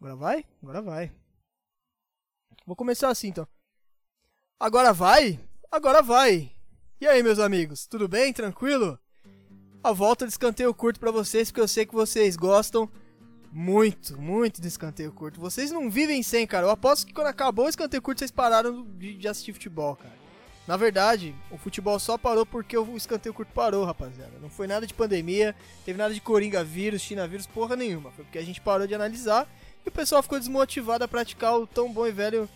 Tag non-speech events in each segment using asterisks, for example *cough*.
Agora vai? Agora vai. Vou começar assim então. Agora vai? Agora vai. E aí, meus amigos, tudo bem? Tranquilo? A volta de escanteio curto para vocês, porque eu sei que vocês gostam muito, muito de escanteio curto. Vocês não vivem sem, cara. Eu aposto que quando acabou o escanteio curto, vocês pararam de, assistir futebol, cara. Na verdade, o futebol só parou porque o escanteio curto parou, rapaziada. Não foi nada de pandemia, teve nada de coringa vírus, china vírus, porra nenhuma. Foi porque a gente parou de analisar e o pessoal ficou desmotivado a praticar o tão bom e velho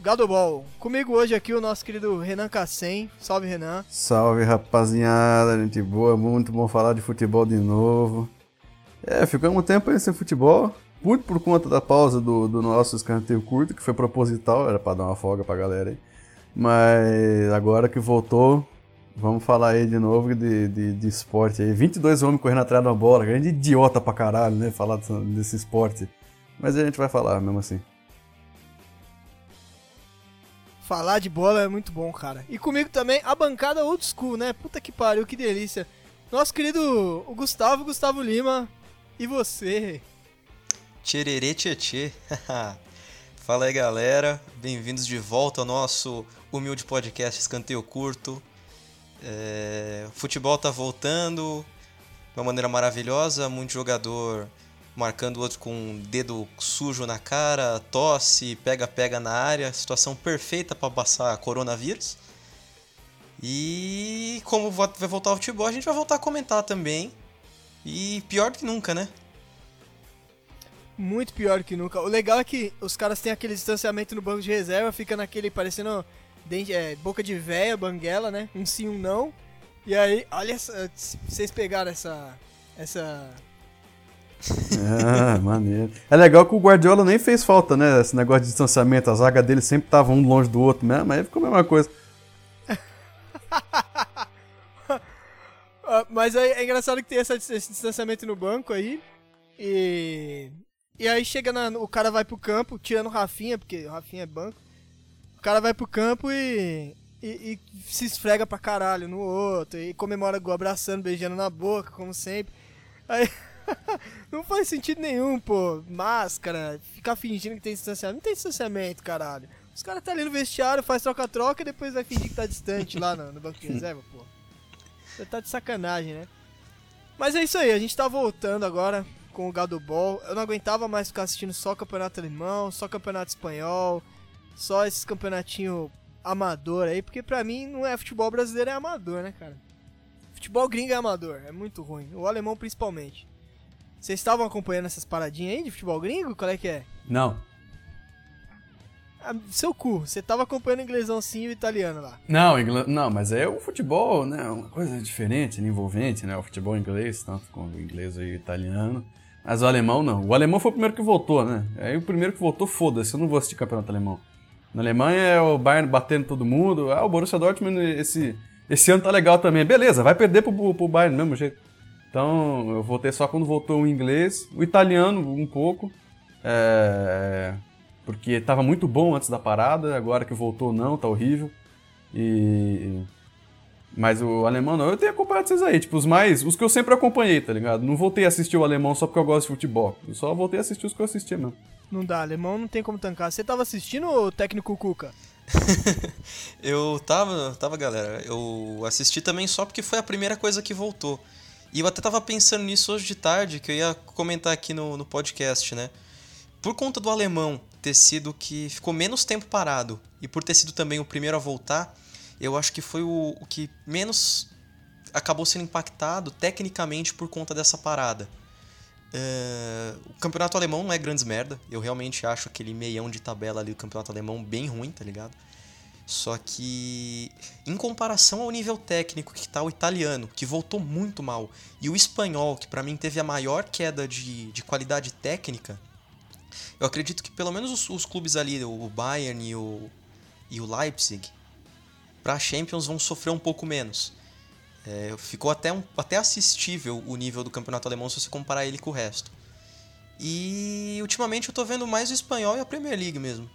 Gado Ball. Comigo hoje aqui o nosso querido Renan Cassem. Salve, Renan. Salve, rapaziada. Gente boa, muito bom falar de futebol de novo. É, ficamos um tempo aí sem futebol. Muito por conta da pausa do, do nosso escanteio curto, que foi proposital, era pra dar uma folga pra galera aí. Mas agora que voltou, vamos falar aí de novo de, de, de esporte aí. 22 homens correndo atrás da bola, grande idiota pra caralho, né? Falar desse esporte. Mas a gente vai falar mesmo assim. Falar de bola é muito bom, cara. E comigo também a bancada old school, né? Puta que pariu, que delícia. Nosso querido o Gustavo, Gustavo Lima. E você? Tchererê tchê *laughs* Fala aí, galera. Bem-vindos de volta ao nosso humilde podcast Escanteio Curto. É, o futebol tá voltando de uma maneira maravilhosa, muito jogador marcando o outro com um dedo sujo na cara, tosse, pega-pega na área, situação perfeita para passar coronavírus. E como vai voltar ao futebol, a gente vai voltar a comentar também. E pior que nunca, né? Muito pior que nunca. O legal é que os caras têm aquele distanciamento no banco de reserva, fica naquele parecendo dente, é, boca de véia, banguela, né? Um sim, um não. E aí, olha, essa, vocês pegaram essa essa *laughs* ah, maneiro. É legal que o Guardiola nem fez falta, né? Esse negócio de distanciamento. A zaga dele sempre tava um longe do outro mesmo, aí ficou a mesma coisa. *laughs* Ah, mas é, é, engraçado que tem esse distanciamento no banco aí. E e aí chega na, o cara vai pro campo, tirando o Rafinha, porque o Rafinha é banco. O cara vai pro campo e, e, e se esfrega pra caralho no outro. E comemora gol abraçando, beijando na boca, como sempre. Aí. *laughs* não faz sentido nenhum, pô. Máscara, ficar fingindo que tem distanciamento. Não tem distanciamento, caralho. Os caras tá ali no vestiário, faz troca-troca e depois vai fingir que tá distante lá no, no banco de *laughs* reserva, pô. Você tá de sacanagem, né? Mas é isso aí, a gente tá voltando agora com o Gado Ball. Eu não aguentava mais ficar assistindo só campeonato alemão, só campeonato espanhol, só esses campeonatinho amador aí, porque pra mim não é futebol brasileiro, é amador, né, cara? Futebol gringo é amador, é muito ruim. O alemão principalmente. Vocês estavam acompanhando essas paradinhas aí de futebol gringo? Qual é que é? Não. Ah, seu cu, você tava acompanhando o inglesão sim e o italiano lá. Não, ingl... não, mas é o futebol, né? Uma coisa diferente, né, envolvente, né? O futebol inglês, tanto com o inglês e o italiano. Mas o alemão não. O alemão foi o primeiro que voltou, né? Aí o primeiro que voltou, foda-se, eu não vou assistir campeonato alemão. Na Alemanha é o Bayern batendo todo mundo. Ah, o Borussia Dortmund esse, esse ano tá legal também. Beleza, vai perder pro, pro Bayern do mesmo jeito. Então eu voltei só quando voltou o inglês. O italiano um pouco. É, porque tava muito bom antes da parada, agora que voltou não, tá horrível. E mas o alemão não, eu tenho acompanhado esses aí, tipo, os mais. Os que eu sempre acompanhei, tá ligado? Não voltei a assistir o alemão só porque eu gosto de futebol. Eu só voltei a assistir os que eu assistia mesmo. Não dá, alemão não tem como tancar. Você tava assistindo o técnico Cuca? *laughs* eu tava, tava, galera. Eu assisti também só porque foi a primeira coisa que voltou. E eu até tava pensando nisso hoje de tarde, que eu ia comentar aqui no, no podcast, né? Por conta do alemão ter sido que ficou menos tempo parado e por ter sido também o primeiro a voltar, eu acho que foi o, o que menos acabou sendo impactado tecnicamente por conta dessa parada. Uh, o campeonato alemão não é grandes merda. Eu realmente acho aquele meião de tabela ali do campeonato alemão bem ruim, tá ligado? Só que, em comparação ao nível técnico que tá o italiano, que voltou muito mal, e o espanhol, que para mim teve a maior queda de, de qualidade técnica, eu acredito que pelo menos os, os clubes ali, o Bayern e o, e o Leipzig, para Champions vão sofrer um pouco menos. É, ficou até, um, até assistível o nível do campeonato alemão se você comparar ele com o resto. E ultimamente eu tô vendo mais o espanhol e a Premier League mesmo.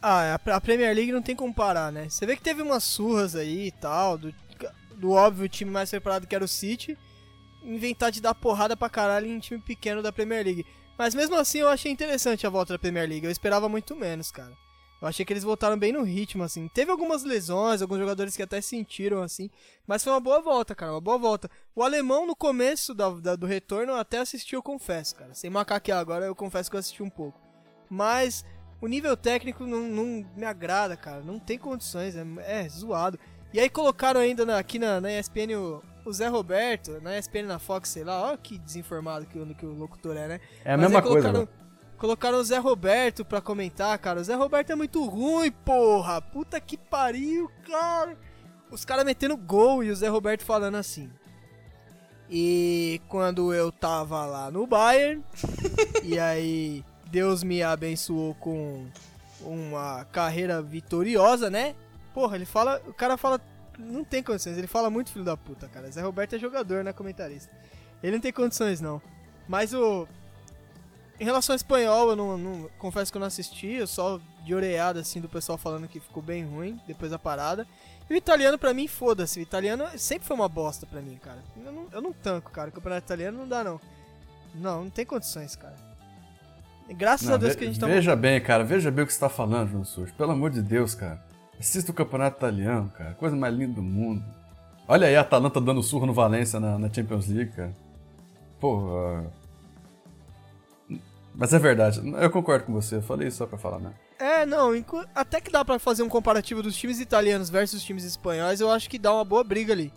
Ah, a Premier League não tem como parar, né? Você vê que teve umas surras aí e tal, do, do óbvio time mais preparado que era o City. inventar de dar porrada pra caralho em time pequeno da Premier League. Mas mesmo assim eu achei interessante a volta da Premier League. Eu esperava muito menos, cara. Eu achei que eles voltaram bem no ritmo, assim. Teve algumas lesões, alguns jogadores que até sentiram, assim. Mas foi uma boa volta, cara. Uma boa volta. O alemão, no começo da, da, do retorno, eu até assisti, eu confesso, cara. Sem macaquear agora, eu confesso que eu assisti um pouco. Mas o nível técnico não, não me agrada, cara. Não tem condições, é, é zoado. E aí colocaram ainda na, aqui na, na ESPN o, o, Zé Roberto, na ESPN na Fox, sei lá, ó que desinformado que o, que o locutor é, né? É a Mas mesma coisa, colocaram, colocaram o Zé Roberto pra comentar, cara. O Zé Roberto é muito ruim, porra. Puta que pariu, cara. Os caras metendo gol e o Zé Roberto falando assim. E quando eu tava lá no Bayern, *laughs* e aí Deus me abençoou com uma carreira vitoriosa, né? Porra, ele fala. O cara fala. Não tem condições, ele fala muito filho da puta, cara. Zé Roberto é jogador, né? Comentarista. Ele não tem condições, não. Mas o. Em relação ao espanhol, eu não, não, confesso que eu não assisti, eu só de oreada assim do pessoal falando que ficou bem ruim depois da parada. E o italiano pra mim, foda-se. O italiano sempre foi uma bosta pra mim, cara. Eu não, eu não tanco, cara. O campeonato italiano não dá, não. Não, não tem condições, cara. Graças não, a Deus que a gente tá. Veja bem, cara, veja bem o que você tá falando, João Surge. Pelo amor de Deus, cara. Assista o campeonato italiano, cara. Coisa mais linda do mundo. Olha aí a Atalanta dando surra no Valência na, na Champions League, cara. Porra. Mas é verdade, eu concordo com você, eu falei isso só pra falar, né? É, não, até que dá para fazer um comparativo dos times italianos versus os times espanhóis, eu acho que dá uma boa briga ali.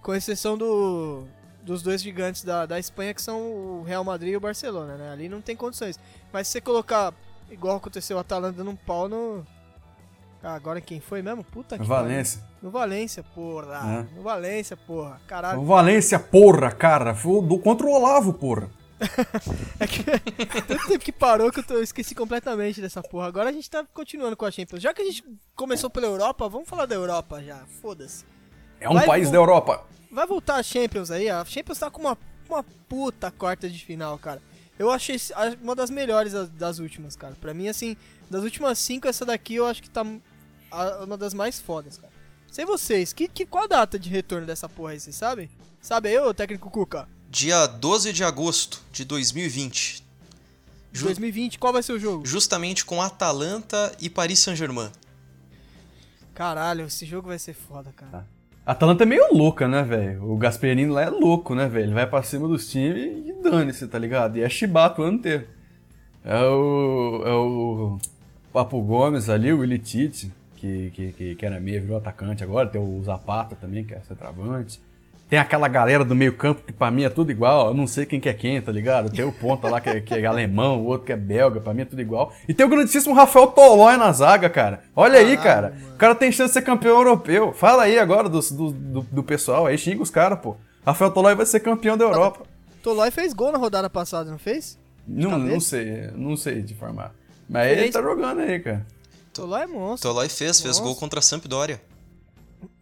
Com exceção do, dos dois gigantes da, da Espanha, que são o Real Madrid e o Barcelona, né? Ali não tem condições. Mas se você colocar, igual aconteceu o Atalanta dando um pau no. Ah, agora quem foi mesmo? Puta que Valência. No Valência, porra. É. No Valência, porra. Caralho. No Valência, porra, cara. Foi do, contra o Olavo, porra. *laughs* é que *laughs* tanto tempo que parou que eu, tô, eu, esqueci completamente dessa porra. Agora a gente tá continuando com a Champions. Já que a gente começou pela Europa, vamos falar da Europa já. Foda-se. É um Vai, país da Europa. Vai voltar a Champions aí. A Champions tá com uma, uma puta quarta de final, cara. Eu achei uma das melhores das últimas, cara. Pra mim, assim, das últimas cinco, essa daqui eu acho que tá uma das mais fodas, cara. Sei vocês, que, que, qual a data de retorno dessa porra aí, vocês sabem? Sabe aí, ô técnico Cuca? Dia 12 de agosto de 2020. Ju 2020, qual vai ser o jogo? Justamente com Atalanta e Paris Saint-Germain. Caralho, esse jogo vai ser foda, cara. Tá. Atalanta é meio louca, né, velho? O Gasperini lá é louco, né, velho? Ele vai pra cima dos times e dane-se, tá ligado? E é chibato o ano inteiro. É o. É o. Papo Gomes ali, o Ilitite, que, que, que, era meio, virou atacante agora. Tem o Zapata também, que é centroavante. Tem aquela galera do meio campo que pra mim é tudo igual. Eu não sei quem que é quem, tá ligado? Tem o ponta lá que é, que é alemão, o outro que é belga, pra mim é tudo igual. E tem o grandíssimo Rafael Tolói na zaga, cara. Olha aí, cara. Mano. O cara tem chance de ser campeão europeu. Fala aí agora do, do, do, do pessoal aí, xinga os caras, pô. Rafael Tolói vai ser campeão da Europa. Tolói fez gol na rodada passada, não fez? Não, não sei, não sei de formar. Mas fez. ele tá jogando aí, cara. Tolói é monstro. Tolói fez, fez monstro. gol contra a Sampdoria.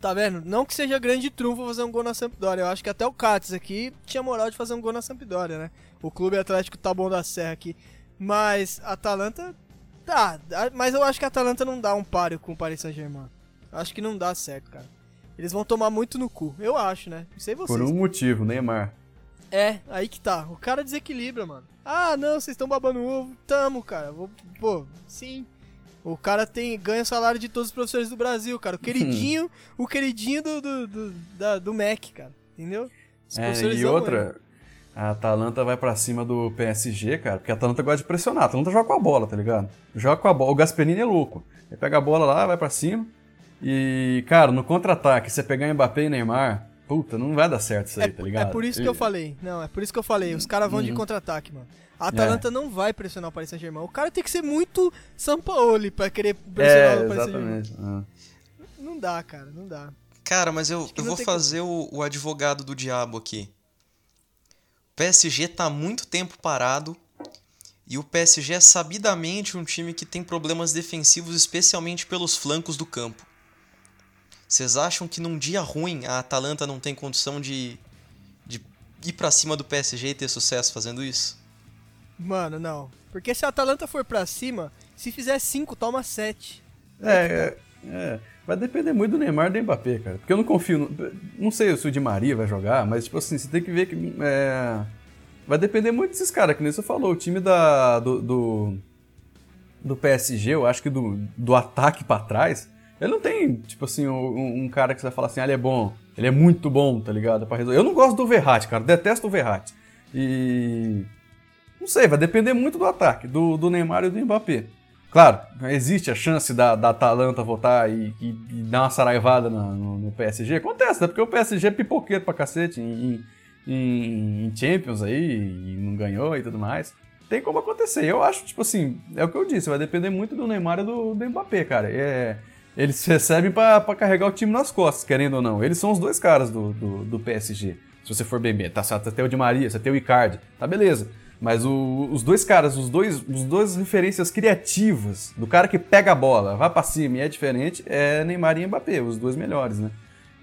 Tá vendo? Não que seja grande trunfo fazer um gol na Sampdoria. Eu acho que até o Katz aqui tinha moral de fazer um gol na Sampdoria, né? O clube atlético tá bom da Serra aqui. Mas a Atalanta. Tá, mas eu acho que a Atalanta não dá um páreo com o Paris Saint-Germain. Acho que não dá certo, cara. Eles vão tomar muito no cu. Eu acho, né? Não sei vocês. Por um motivo, Neymar. É, aí que tá. O cara desequilibra, mano. Ah, não, vocês estão babando ovo. Tamo, cara. Vou, pô, sim. O cara tem ganha o salário de todos os professores do Brasil, cara. O queridinho, o queridinho do, do, do, da, do MEC, cara. Entendeu? Os é, e outra, a Atalanta vai para cima do PSG, cara, porque a Atalanta gosta de pressionar. A Atalanta joga com a bola, tá ligado? Joga com a bola. O Gasperini é louco. Ele pega a bola lá, vai para cima. E, cara, no contra-ataque, você pegar Mbappé e Neymar, puta, não vai dar certo isso aí, é, tá ligado? É por isso que eu falei. Não, é por isso que eu falei. Os caras vão uhum. de contra-ataque, mano. A Atalanta é. não vai pressionar o Paris Saint-Germain. O cara tem que ser muito Sampaoli pra querer pressionar é, o Paris Saint-Germain. É. Não dá, cara, não dá. Cara, mas eu, eu vou fazer o, o advogado do diabo aqui. O PSG tá há muito tempo parado e o PSG é sabidamente um time que tem problemas defensivos, especialmente pelos flancos do campo. Vocês acham que num dia ruim a Atalanta não tem condição de, de ir para cima do PSG e ter sucesso fazendo isso? Mano, não. Porque se a Atalanta for pra cima, se fizer 5, toma 7. É, é, é. Vai depender muito do Neymar e do Mbappé, cara. Porque eu não confio. No... Não sei se o Di Maria vai jogar, mas, tipo assim, você tem que ver que. É... Vai depender muito desses caras, que nem você falou. O time da, do, do, do PSG, eu acho que do, do ataque para trás, ele não tem, tipo assim, um, um, cara que você vai falar assim, ah, ele é bom. Ele é muito bom, tá ligado? Pra resolver. Eu não gosto do Verratti, cara. Detesto o Verratti. E. Não sei, vai depender muito do ataque, do, do Neymar e do Mbappé. Claro, existe a chance da, da Atalanta voltar e, e, e dar uma saraivada no, no, no, PSG. Acontece, né? Porque o PSG é pipoqueiro pra cacete em, em, em, Champions aí, e não ganhou e tudo mais. Tem como acontecer. Eu acho, tipo assim, é o que eu disse, vai depender muito do Neymar e do, do Mbappé, cara. É, eles recebem para carregar o time nas costas, querendo ou não. Eles são os dois caras do, do, do PSG. Se você for bem tá certo, tem o Di Maria, você tem o Icardi, tá beleza. Mas o, os dois caras, os dois, os dois referências criativas do cara que pega a bola, vai para cima e é diferente, é Neymar e Mbappé, os dois melhores, né?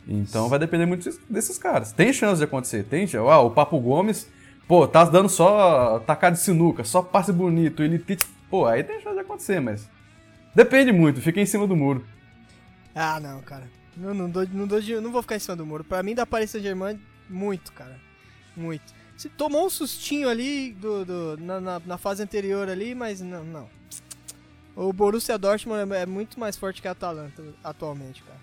Então vai depender muito desses caras. Tem chance de acontecer, tem. Ah, o Papo Gomes, pô, tá dando só tacada de sinuca, só passe bonito, ele pô, aí tem chance de acontecer, mas depende muito, fica em cima do muro. Ah, não, cara. Não, não, dou, não, dou, não vou ficar em cima do muro. Pra mim, da Paris Saint-Germain, muito, cara. Muito. Se tomou um sustinho ali do, do na, na, na, fase anterior ali, mas não, não. O Borussia Dortmund é, é muito mais forte que a Atalanta atualmente, cara.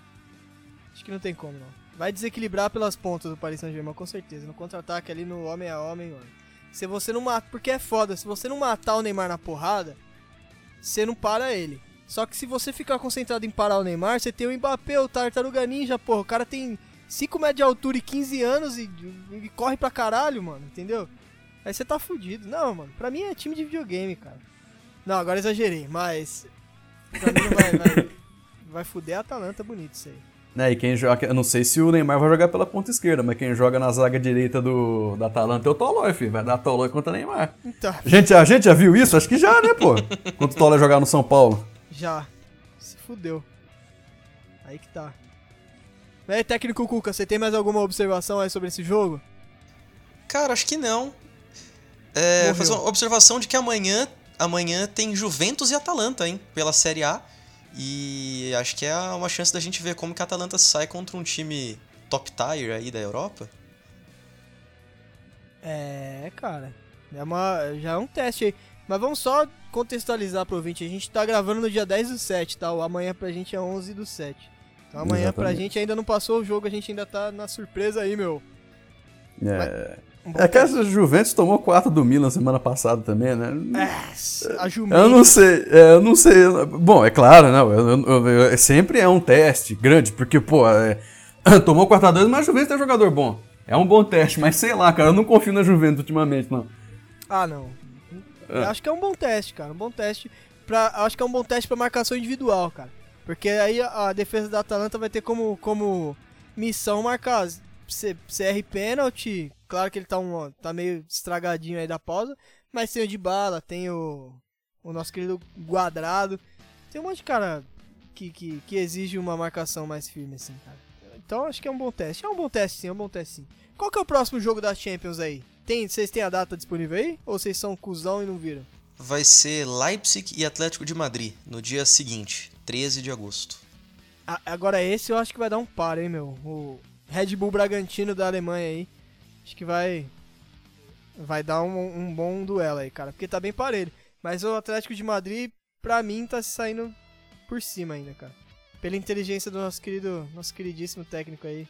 Acho que não tem como, não. Vai desequilibrar pelas pontas do Paris Saint-Germain, com certeza. No contra-ataque ali, no homem a homem, mano. Se você não matar... Porque é foda, se você não matar o Neymar na porrada, você não para ele. Só que se você ficar concentrado em parar o Neymar, você tem o Mbappé, o Tartaruga Ninja, porra. O cara tem 5 metros de altura e 15 anos e, e, corre pra caralho, mano, entendeu? Aí você tá fudido. Não, mano, pra mim é time de videogame, cara. Não, agora exagerei, mas. Pra mim vai, vai, vai fuder a Atalanta bonito isso aí. É, e quem joga. Eu não sei se o Neymar vai jogar pela ponta esquerda, mas quem joga na zaga direita do, da Atalanta é o Tolói, filho. Vai dar Tolói contra o Neymar. Então. Gente, a gente já viu isso? Acho que já, né, pô? Quando o Tolói jogar no São Paulo. Já. Se fudeu. Aí que tá. É, técnico Cuca, você tem mais alguma observação aí sobre esse jogo? Cara, acho que não. É, fazer uma observação de que amanhã, amanhã tem Juventus e Atalanta, hein? Pela Série A. E acho que é uma chance da gente ver como que a Atalanta sai contra um time top tier aí da Europa. É, cara. É uma, já é um teste aí. Mas vamos só contextualizar pro ouvinte. A gente tá gravando no dia 10 do 7, tá? O amanhã pra gente é 11 do 7. Então amanhã Exatamente. pra gente ainda não passou o jogo, a gente ainda tá na surpresa aí, meu. É. Mas, é que a Juventus tomou 4 do Milan semana passada também, né? É, a Juventus. Eu não sei, é, eu não sei. Bom, é claro, não. Eu, eu, eu, sempre é um teste grande, porque, pô, é, *clears throat* tomou 4 a 2 mas a Juventus é jogador bom. É um bom teste, mas sei lá, cara, eu não confio na Juventus ultimamente, não. Ah, não. É. Acho que é um bom teste, cara. Um bom teste. Pra, acho que é um bom teste pra marcação individual, cara. Porque aí a, a defesa da Atalanta vai ter como, como missão marcar CR pênalti. Claro que ele tá, um, tá meio estragadinho aí da pausa. Mas tem o de bala, tem o, o nosso querido Guadrado. Tem um monte de cara que, que, que exige uma marcação mais firme, assim, cara. Então acho que é um bom teste. É um bom teste sim, é um bom teste sim. Qual que é o próximo jogo da Champions aí? Tem, vocês têm a data disponível aí? Ou vocês são cuzão e não viram? Vai ser Leipzig e Atlético de Madrid, no dia seguinte. 13 de agosto. Agora esse eu acho que vai dar um par, hein, meu? O Red Bull Bragantino da Alemanha aí. Acho que vai. Vai dar um, um bom duelo aí, cara. Porque tá bem parelho. Mas o Atlético de Madrid, pra mim, tá saindo por cima ainda, cara. Pela inteligência do nosso querido, nosso queridíssimo técnico aí.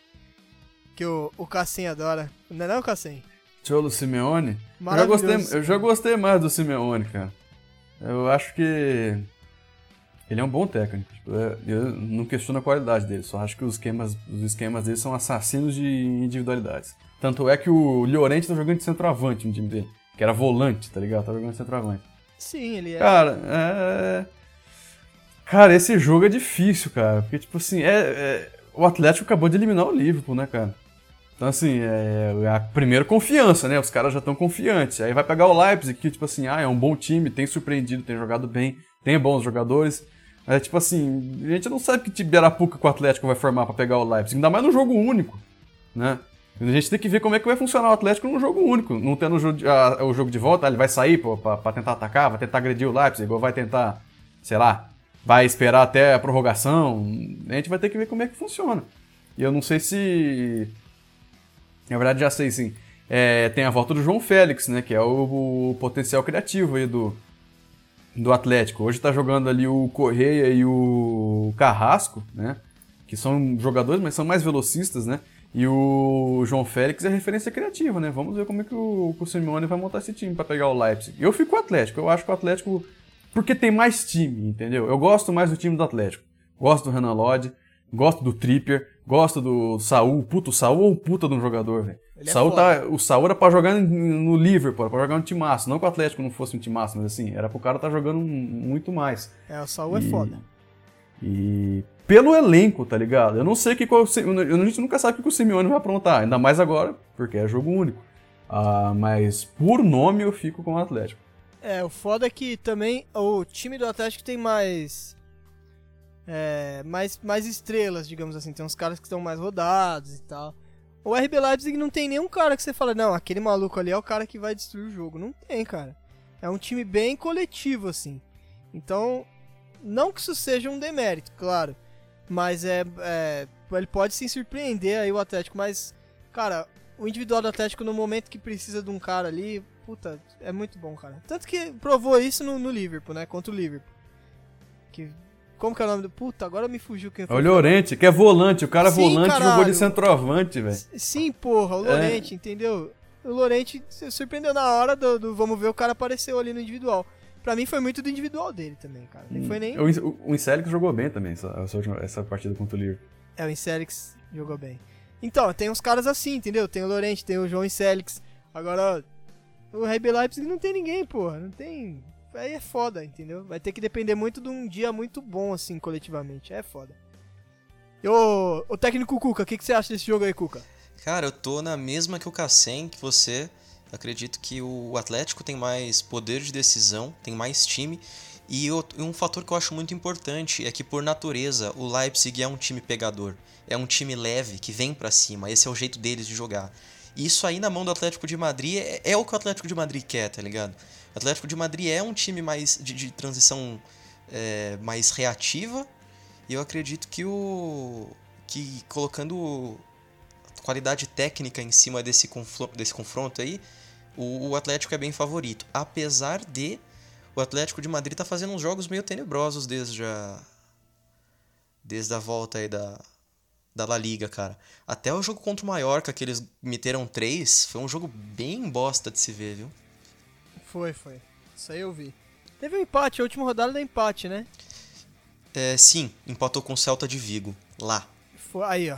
Que o, o Cassem adora. Não é não, Cassem? Cholo Simeone? Eu já, gostei, eu já gostei mais do Simeone, cara. Eu acho que ele é um bom técnico. É, eu não questiono a qualidade dele, só acho que os esquemas, os esquemas dele são assassinos de individualidades. Tanto é que o Llorente tá jogando de centroavante no time dele, que era volante, tá ligado? Tá jogando de centroavante. Sim, ele é. Cara, é. Cara, esse jogo é difícil, cara. Porque, tipo assim, é, é... o Atlético acabou de eliminar o Liverpool, né, cara? Então, assim, é, é a primeira confiança, né? Os caras já estão confiantes. Aí vai pegar o Leipzig, que, tipo assim, ah, é um bom time, tem surpreendido, tem jogado bem, tem bons jogadores. É tipo assim, a gente não sabe que tipo de Arapuca que o Atlético vai formar para pegar o Leipzig, ainda mais no jogo único, né? A gente tem que ver como é que vai funcionar o Atlético num jogo único, não tendo o jogo de, a, o jogo de volta, ele vai sair para tentar atacar, vai tentar agredir o Leipzig, ou vai tentar, sei lá, vai esperar até a prorrogação. A gente vai ter que ver como é que funciona. E eu não sei se. Na verdade, já sei sim. É, tem a volta do João Félix, né? Que é o, o potencial criativo aí do, do Atlético. Hoje tá jogando ali o Correia e o Carrasco, né? Que são jogadores, mas são mais velocistas, né? E o João Félix é referência criativa, né? Vamos ver como é que o, o Simeone vai montar esse time para pegar o Leipzig. Eu fico com o Atlético. Eu acho que o Atlético. Porque tem mais time, entendeu? Eu gosto mais do time do Atlético. Gosto do Renan Lodge, gosto do Trippier, gosto do Saul. Puta, o Saul é um puta de um jogador, velho. É Saul foda. tá, o Saul era pra jogar no Liverpool, pra jogar no timaço. Não que o Atlético não fosse um timaço, mas assim, era pro cara tá jogando muito mais. É, o Saul é E- foda. E pelo elenco, tá ligado? Eu não sei o que qual, a gente nunca sabe o que o Simeone vai aprontar, ainda mais agora, porque é jogo único. Ah, mas por nome eu fico com o Atlético. É, o foda é que também o time do Atlético tem mais. É, mais, mais estrelas, digamos assim. Tem uns caras que estão mais rodados e tal. O RB Leipzig não tem nenhum cara que você fala, não, aquele maluco ali é o cara que vai destruir o jogo. Não tem, cara. É um time bem coletivo, assim. Então, não que isso seja um demérito, claro. Mas é, é. Ele pode sim surpreender aí o Atlético, mas, cara, o individual do Atlético no momento que precisa de um cara ali, puta, é muito bom, cara. Tanto que provou isso no, no Liverpool, né? Contra o Liverpool. Que. Como que é o nome do. Puta, agora me fugiu quem É foi. o Llorente, que é volante, o cara Sim, volante jogou caralho. de centroavante, velho. Sim, porra, o É. Lorente, entendeu? O Lorente se surpreendeu na hora do, do vamos ver, o cara apareceu ali no individual. Pra mim foi muito do individual dele também, cara. Nem foi nem. O, In- o Incelix jogou bem também, essa, essa, partida contra o Liverpool. É, o Incelix jogou bem. Então, tem uns caras assim, entendeu? Tem o Lorente, tem o João Incelix. Agora, ó, o RB Leipzig não tem ninguém, porra. Não tem. Aí é foda, entendeu? Vai ter que depender muito de um dia muito bom, assim, coletivamente. É foda. E ô, técnico Cuca, o que, que você acha desse jogo aí, Cuca? Cara, eu tô na mesma que o Cassem, que você. Acredito que o Atlético tem mais poder de decisão, tem mais time. E um fator que eu acho muito importante é que, por natureza, o Leipzig é um time pegador. É um time leve, que vem pra cima. Esse é o jeito deles de jogar. Isso aí na mão do Atlético de Madrid é, é o que o Atlético de Madrid quer, tá ligado? O Atlético de Madrid é um time mais de, de transição é, mais reativa. E eu acredito que o. que colocando qualidade técnica em cima desse, conflo- desse confronto aí, o, o Atlético é bem favorito. Apesar de o Atlético de Madrid tá fazendo uns jogos meio tenebrosos desde a, desde a volta aí da, da La Liga, cara. Até o jogo contra o Mallorca, que eles meteram três, foi um jogo bem bosta de se ver, viu? Foi, foi. Isso aí eu vi. Teve um empate, a última rodada da empate, né? É, sim, empatou com o Celta de Vigo, lá. Foi, aí, ó.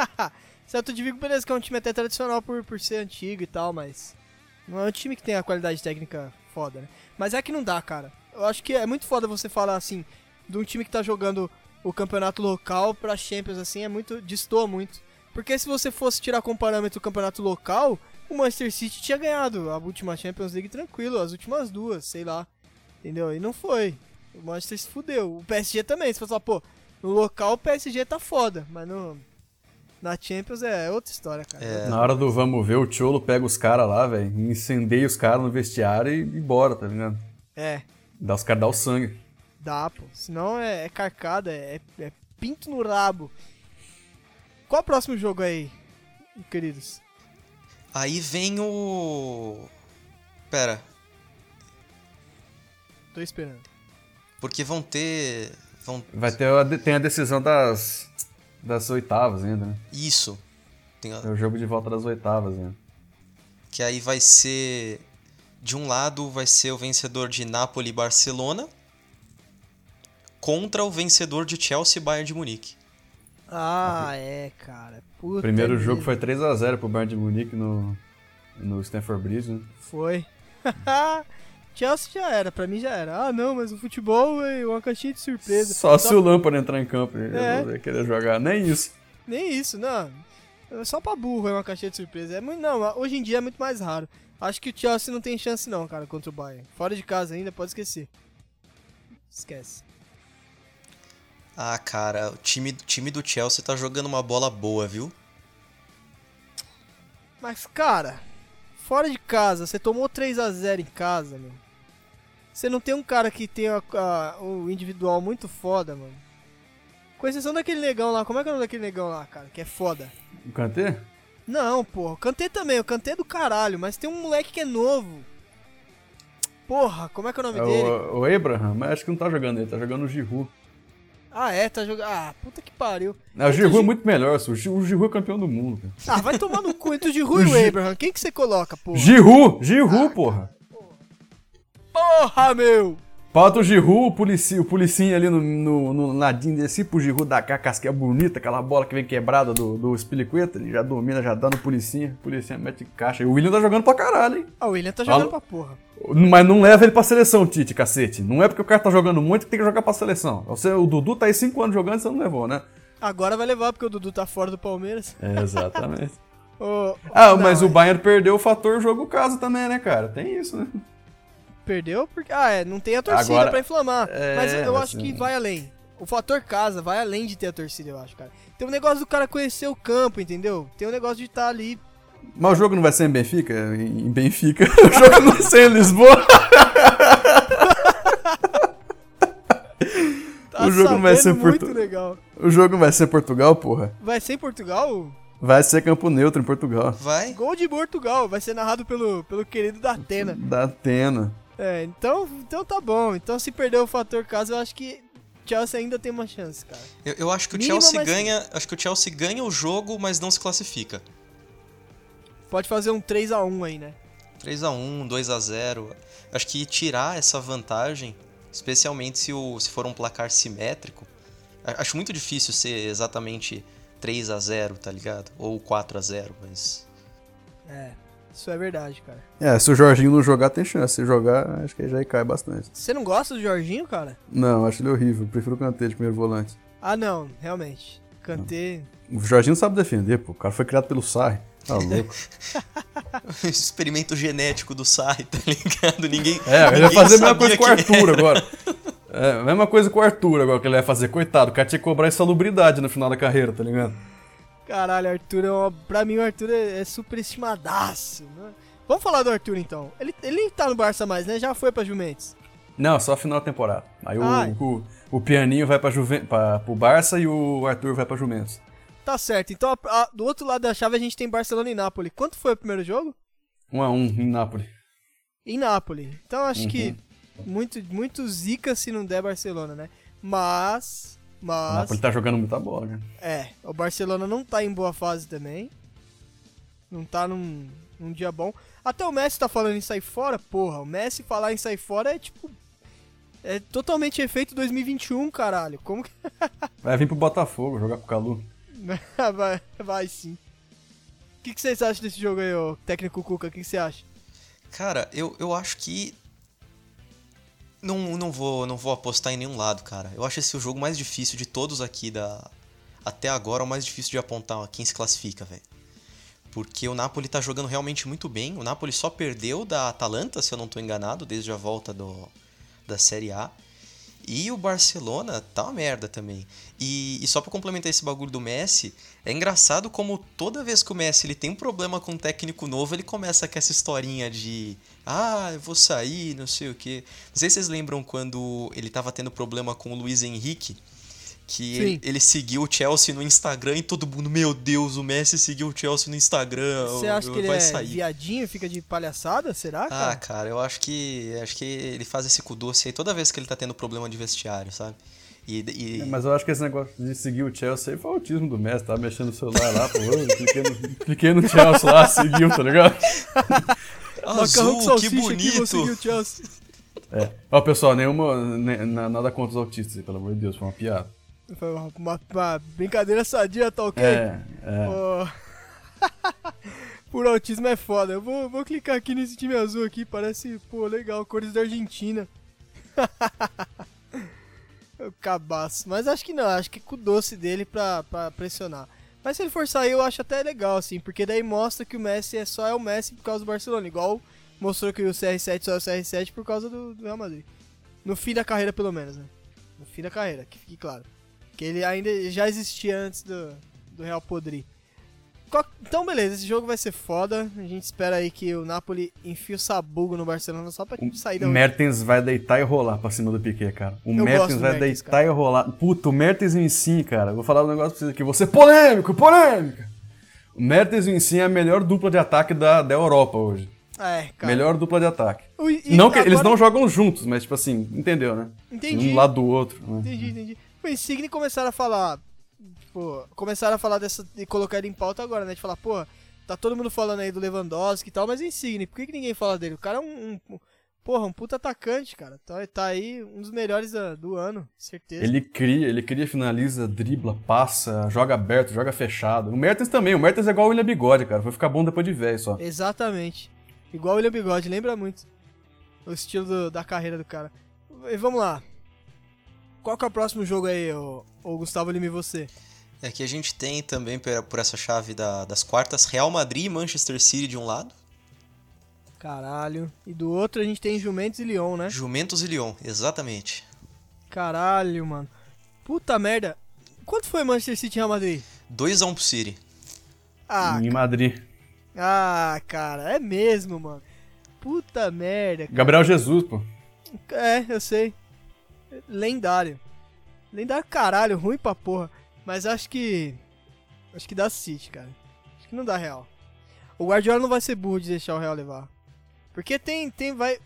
*laughs* Celta de Vigo, beleza, que é um time até tradicional por, por ser antigo e tal, mas não é um time que tem a qualidade técnica foda, né? Mas é que não dá, cara. Eu acho que é muito foda você falar assim, de um time que tá jogando o campeonato local pra Champions, assim, é muito. destoa muito. Porque se você fosse tirar como parâmetro o campeonato local, o Manchester City tinha ganhado a última Champions League tranquilo, as últimas duas, sei lá. Entendeu? E não foi. O Manchester se fudeu. O PSG também. Se você falar, pô, no local o PSG tá foda, mas no, na Champions é outra história, cara. É. Na hora do vamos ver, o Cholo pega os caras lá, velho, incendeia os caras no vestiário e, e bora, tá ligado? É, Dá os caras dar o sangue. Dá, pô. Senão é, é carcada, é, é pinto no rabo. Qual o próximo jogo aí, queridos? Aí vem o. Pera, Tô esperando. porque vão ter. Vão... Vai ter a, tem a decisão das, das oitavas ainda, né? Isso. Tem a- É o jogo de volta das oitavas ainda. Que aí vai ser. De um lado vai ser o vencedor de Napoli e Barcelona. Contra o vencedor de Chelsea e Bayern de Munique. Ah, é, cara. Puta O primeiro vida. jogo foi 3x0 pro Bayern de Munique no, no Stamford Bridge, né? Foi. *laughs* Chelsea já era, pra mim já era. Ah, não, mas o futebol é uma caixinha de surpresa. Só se o Lampard entrar em campo e É. resolver querer jogar. Nem isso. Nem isso, não. É Só pra burro é uma caixinha de surpresa. É muito, não, hoje em dia é muito mais raro. Acho que o Chelsea não tem chance não, cara, contra o Bayern. Fora de casa ainda, pode esquecer. Esquece. Ah, cara, o time, time do Chelsea tá jogando uma bola boa, viu? Mas, cara, fora de casa, você tomou 3 a 0 em casa, meu. Você não tem um cara que tem a- a- o individual muito foda, mano. Com exceção daquele negão lá. Como é que é o nome daquele negão lá, cara? Que é foda. O Kanté? Não, porra. O Kanté também. O Kanté é do caralho. Mas tem um moleque que é novo. Porra, como é que é o nome É dele? o, o Abraham, mas acho que não tá jogando ele, tá jogando o Giroud. Ah, é, tá jogando. Ah, puta que pariu. Não, o Giroud é muito melhor, o Gi- o Giroud é campeão do mundo. Cara. Ah, vai tomar no cu entre o *laughs* Giroud e o Abraham. Quem que você coloca, porra? Giroud, Giroud, porra. Porra, meu! Falta o Giroud, o policinho, o ali no, no, no ladinho desse, pro Giroud dar aquela casquinha bonita, aquela bola que vem quebrada do, do Spilicueta, ele já domina, já dá no policinha, o policinha mete caixa. E o William tá jogando pra caralho, hein? Ah, o William tá jogando Alô? pra porra. Mas não leva ele pra seleção, Tite, cacete. Não é porque o cara tá jogando muito que tem que jogar pra seleção. Você, o Dudu tá aí 5 anos jogando e você não levou, né? Agora vai levar, porque o Dudu tá fora do Palmeiras. É, exatamente. *laughs* Ah, não, mas é- o Bayern perdeu o fator jogo casa também, né, cara? Tem isso, né? Perdeu porque. Ah, é, não tem a torcida Agora- pra inflamar. É, mas eu mas acho que sim. vai além. O fator casa vai além de ter a torcida, eu acho, cara. Tem um negócio do cara conhecer o campo, entendeu? Tem um negócio de estar ali. Mas o jogo não vai ser em Benfica? Em Benfica. *laughs* o jogo não vai ser em Lisboa. *laughs* *laughs* Tá O jogo não vai ser muito Portu- legal. O jogo não vai ser Portugal, porra. Vai ser em Portugal? Vai ser campo neutro em Portugal. Vai? Gol de Portugal. Vai ser narrado pelo, pelo querido da Atena. Da Atena. É, então, então tá bom. Então se perder o fator casa, eu acho que Chelsea ainda tem uma chance, cara. Eu, eu acho que o Mínima, Chelsea mas- ganha. Acho que o Chelsea ganha o jogo, mas não se classifica. Pode fazer um 3x1 aí, né? 3x1, 2x0. Acho que tirar essa vantagem, especialmente se, o, se for um placar simétrico, a- acho muito difícil ser exatamente 3x0, tá ligado? Ou 4x0, mas. É, isso é verdade, cara. É, se o Jorginho não jogar, tem chance. Se jogar, acho que aí já cai bastante. Você não gosta do Jorginho, cara? Não, acho ele horrível. Prefiro o Kanté de primeiro volante. Ah, não, realmente. Kanté. O Jorginho sabe defender, pô. O cara foi criado pelo Sarri. Tá louco. *laughs* Experimento genético do Sai, tá ligado? Ninguém. É, ele vai fazer a mesma coisa com o Arthur era. agora. *laughs* É, a mesma coisa com o Arthur agora que ele vai fazer. Coitado, o cara tinha que cobrar insalubridade no final da carreira, tá ligado? Caralho, Arthur é uma... Pra mim o Arthur é, é superestimadaço. Né? Vamos falar do Arthur então. Ele, ele nem tá no Barça mais, né? Já foi pra Juventus. Não, só final da temporada. Aí o, Ai. o, o Pianinho vai pra Juven, pra, pro Barça e o Arthur vai pra Juventus. Tá certo. Então, a- a- do outro lado da chave a gente tem Barcelona e Nápoles. Quanto foi o primeiro jogo? Um a um em Nápoles. Em Nápoles. Então acho que Uhum. muito, muito zica se não der Barcelona, né? Mas. O Mas. Nápoles tá jogando muita bola, né? É, o Barcelona não tá em boa fase também. Não tá num, num dia bom. Até o Messi tá falando em sair fora, porra. O Messi falar em sair fora é tipo. É totalmente efeito 2021, caralho. Como que. *laughs* Vai vir pro Botafogo jogar com o Calu. *laughs* vai, vai sim. O que, que vocês acham desse jogo aí, ô técnico Cuca? O que, que você acha? Cara, eu, eu acho que. Não, não, vou, não vou apostar em nenhum lado, cara. Eu acho esse o jogo mais difícil de todos aqui da. Até agora, o mais difícil de apontar quem se classifica, velho. Porque o Napoli tá jogando realmente muito bem. O Napoli só perdeu da Atalanta, se eu não tô enganado, desde a volta do, da Série A. E o Barcelona tá uma merda também. E, e só pra complementar esse bagulho do Messi, é engraçado como toda vez que o Messi ele tem um problema com um técnico novo, ele começa com essa historinha de ah, eu vou sair, não sei o quê. Não sei se vocês lembram quando ele tava tendo problema com o Luiz Henrique, que Sim. ele, ele seguiu o Chelsea no Instagram e todo mundo, meu Deus, o Messi seguiu o Chelsea no Instagram, Você acha que ele é sair. viadinho, fica de palhaçada? Será, Ah, cara? cara, eu acho que acho que ele faz esse cu doce aí toda vez que ele tá tendo problema de vestiário, sabe? E, e- É, mas eu acho que esse negócio de seguir o Chelsea aí foi o autismo do Messi. Tava mexendo no celular lá, pô. *laughs* Eu cliquei, no, cliquei no Chelsea lá, seguiu, tá ligado? *laughs* Azul, que aqui, bonito. vou seguir o Chelsea. É. Ó, pessoal, nenhuma. ne- na- nada contra os autistas, aí, pelo amor de Deus, foi uma piada. Foi uma, uma- uma brincadeira sadia, tá ok? É, é. Ó. *laughs* Por autismo é foda. Eu vou, vou clicar aqui nesse time azul aqui, parece, pô, legal, cores da Argentina. o *laughs* cabaço. Mas acho que não, acho que com o doce dele pra, pra pressionar. Mas se ele for sair, eu acho até legal, assim, porque daí mostra que o Messi é só é o Messi por causa do Barcelona, igual mostrou que o CR7 só é o CR7 por causa do, do Real Madrid. No fim da carreira, pelo menos, né? No fim da carreira, que fique claro. Que ele ainda já existia antes do, do Real Podre. qual- então beleza, esse jogo vai ser foda. A gente espera aí que o Napoli enfie o sabugo no Barcelona só pra sair da O Mertens vai deitar e rolar pra cima do Piquet, cara. O Eu Mertens vai Mertens, deitar e rolar. Puta, o Mertens em si, cara. Vou falar um negócio pra vocês aqui. Você polêmico, polêmica. O Mertens em si é a melhor dupla de ataque da, da Europa hoje. É, cara. Melhor dupla de ataque. O- não que eles agora- não jogam juntos, mas tipo assim, entendeu, né? Entendi. Um lado do outro. né? Entendi, entendi. Insigne começaram a falar. Pô, começaram a falar dessa. de colocar ele em pauta agora, né? De falar, pô, tá todo mundo falando aí do Lewandowski e tal, mas Insigne, por que, que ninguém fala dele? O cara é um. um- porra, um puta atacante, cara. Tá, tá aí um dos melhores da- do ano, certeza. Ele cria, ele cria, finaliza, dribla, passa, joga aberto, joga fechado. O Mertens também, o Mertens é igual o William Bigode, cara. Vai ficar bom depois de velho só. Exatamente. Igual o William Bigode, lembra muito o estilo do- da carreira do cara. E vamos lá. Qual que é o próximo jogo aí, ô, ô Gustavo Lima e você? É que a gente tem também por essa chave da- das quartas Real Madrid e Manchester City de um lado, Caralho. E do outro a gente tem Juventus e Lyon, né? Juventus e Lyon, exatamente. Caralho, mano. Puta merda. Quanto foi Manchester City e Real Madrid? 2x1 pro City. Ah, Em Madrid. ah, cara, é mesmo, mano. Puta merda. Gabriel Jesus, pô. É, eu sei. Lendário. Lendário caralho, ruim pra porra. Mas acho que. Acho que dá City, cara. Acho que não dá Real. O Guardiola não vai ser burro de deixar o Real levar. Porque tem. tem vai,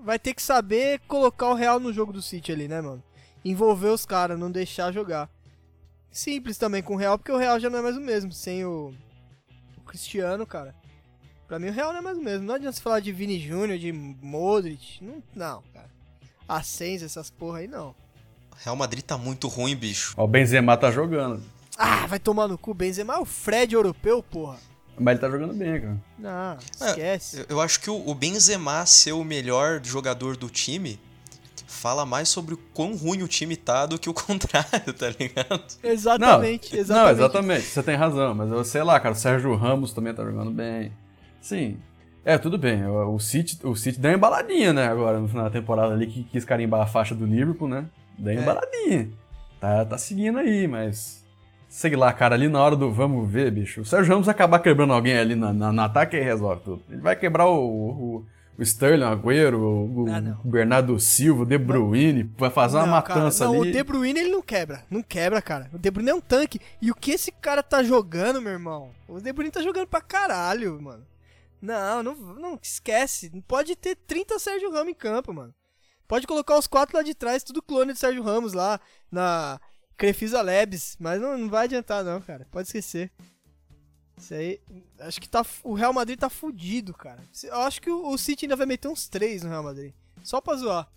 vai ter que saber colocar o Real no jogo do City ali, né, mano? Envolver os caras, não deixar jogar. Simples também com o Real, porque o Real já não é mais o mesmo. Sem o, o Cristiano, cara. Pra mim o Real não é mais o mesmo. Não adianta você falar de Vini Júnior, de Modric. Não, não cara. Ascenso, essas porra aí, não. Real Madrid tá muito ruim, bicho. Ó, o Benzema tá jogando. Ah, vai tomar no cu. Benzema é o Fred europeu, porra. Mas ele tá jogando bem, cara. Não, É, esquece. Eu, eu acho que o, o Benzema ser o melhor jogador do time fala mais sobre o quão ruim o time tá do que o *laughs* contrário, tá ligado? Exatamente, não, exatamente. Não, exatamente. Você tem razão. Mas eu sei lá, cara. O Sérgio Ramos também tá jogando bem. Sim. É, tudo bem. O City, o City deu uma embaladinha, né? Agora, no final da temporada ali, que quis carimbar a faixa do Liverpool, né? Deu uma É. embaladinha. Tá, tá seguindo aí, mas. Sei lá, cara, ali na hora do vamos ver, bicho. O Sérgio Ramos vai acabar quebrando alguém ali na, na- no ataque e resolve tudo. Ele vai quebrar o, o, o Sterling, o Agüero, o, Ah, o Bernardo Silva, o De Bruyne. Vai fazer uma Não, cara, matança não, ali. o De Bruyne ele não quebra. Não quebra, cara. O De Bruyne é um tanque. E o que esse cara tá jogando, meu irmão? O De Bruyne tá jogando pra caralho, mano. Não, não, não esquece. Não pode ter 30 Sérgio Ramos em campo, mano. Pode colocar os quatro lá de trás, tudo clone de Sérgio Ramos lá na Crefisa Labs. Mas não, não vai adiantar, não, cara. Pode esquecer. Isso aí. Acho que tá. O Real Madrid tá fudido, cara. Eu acho que o o City ainda vai meter uns três no Real Madrid. Só pra zoar.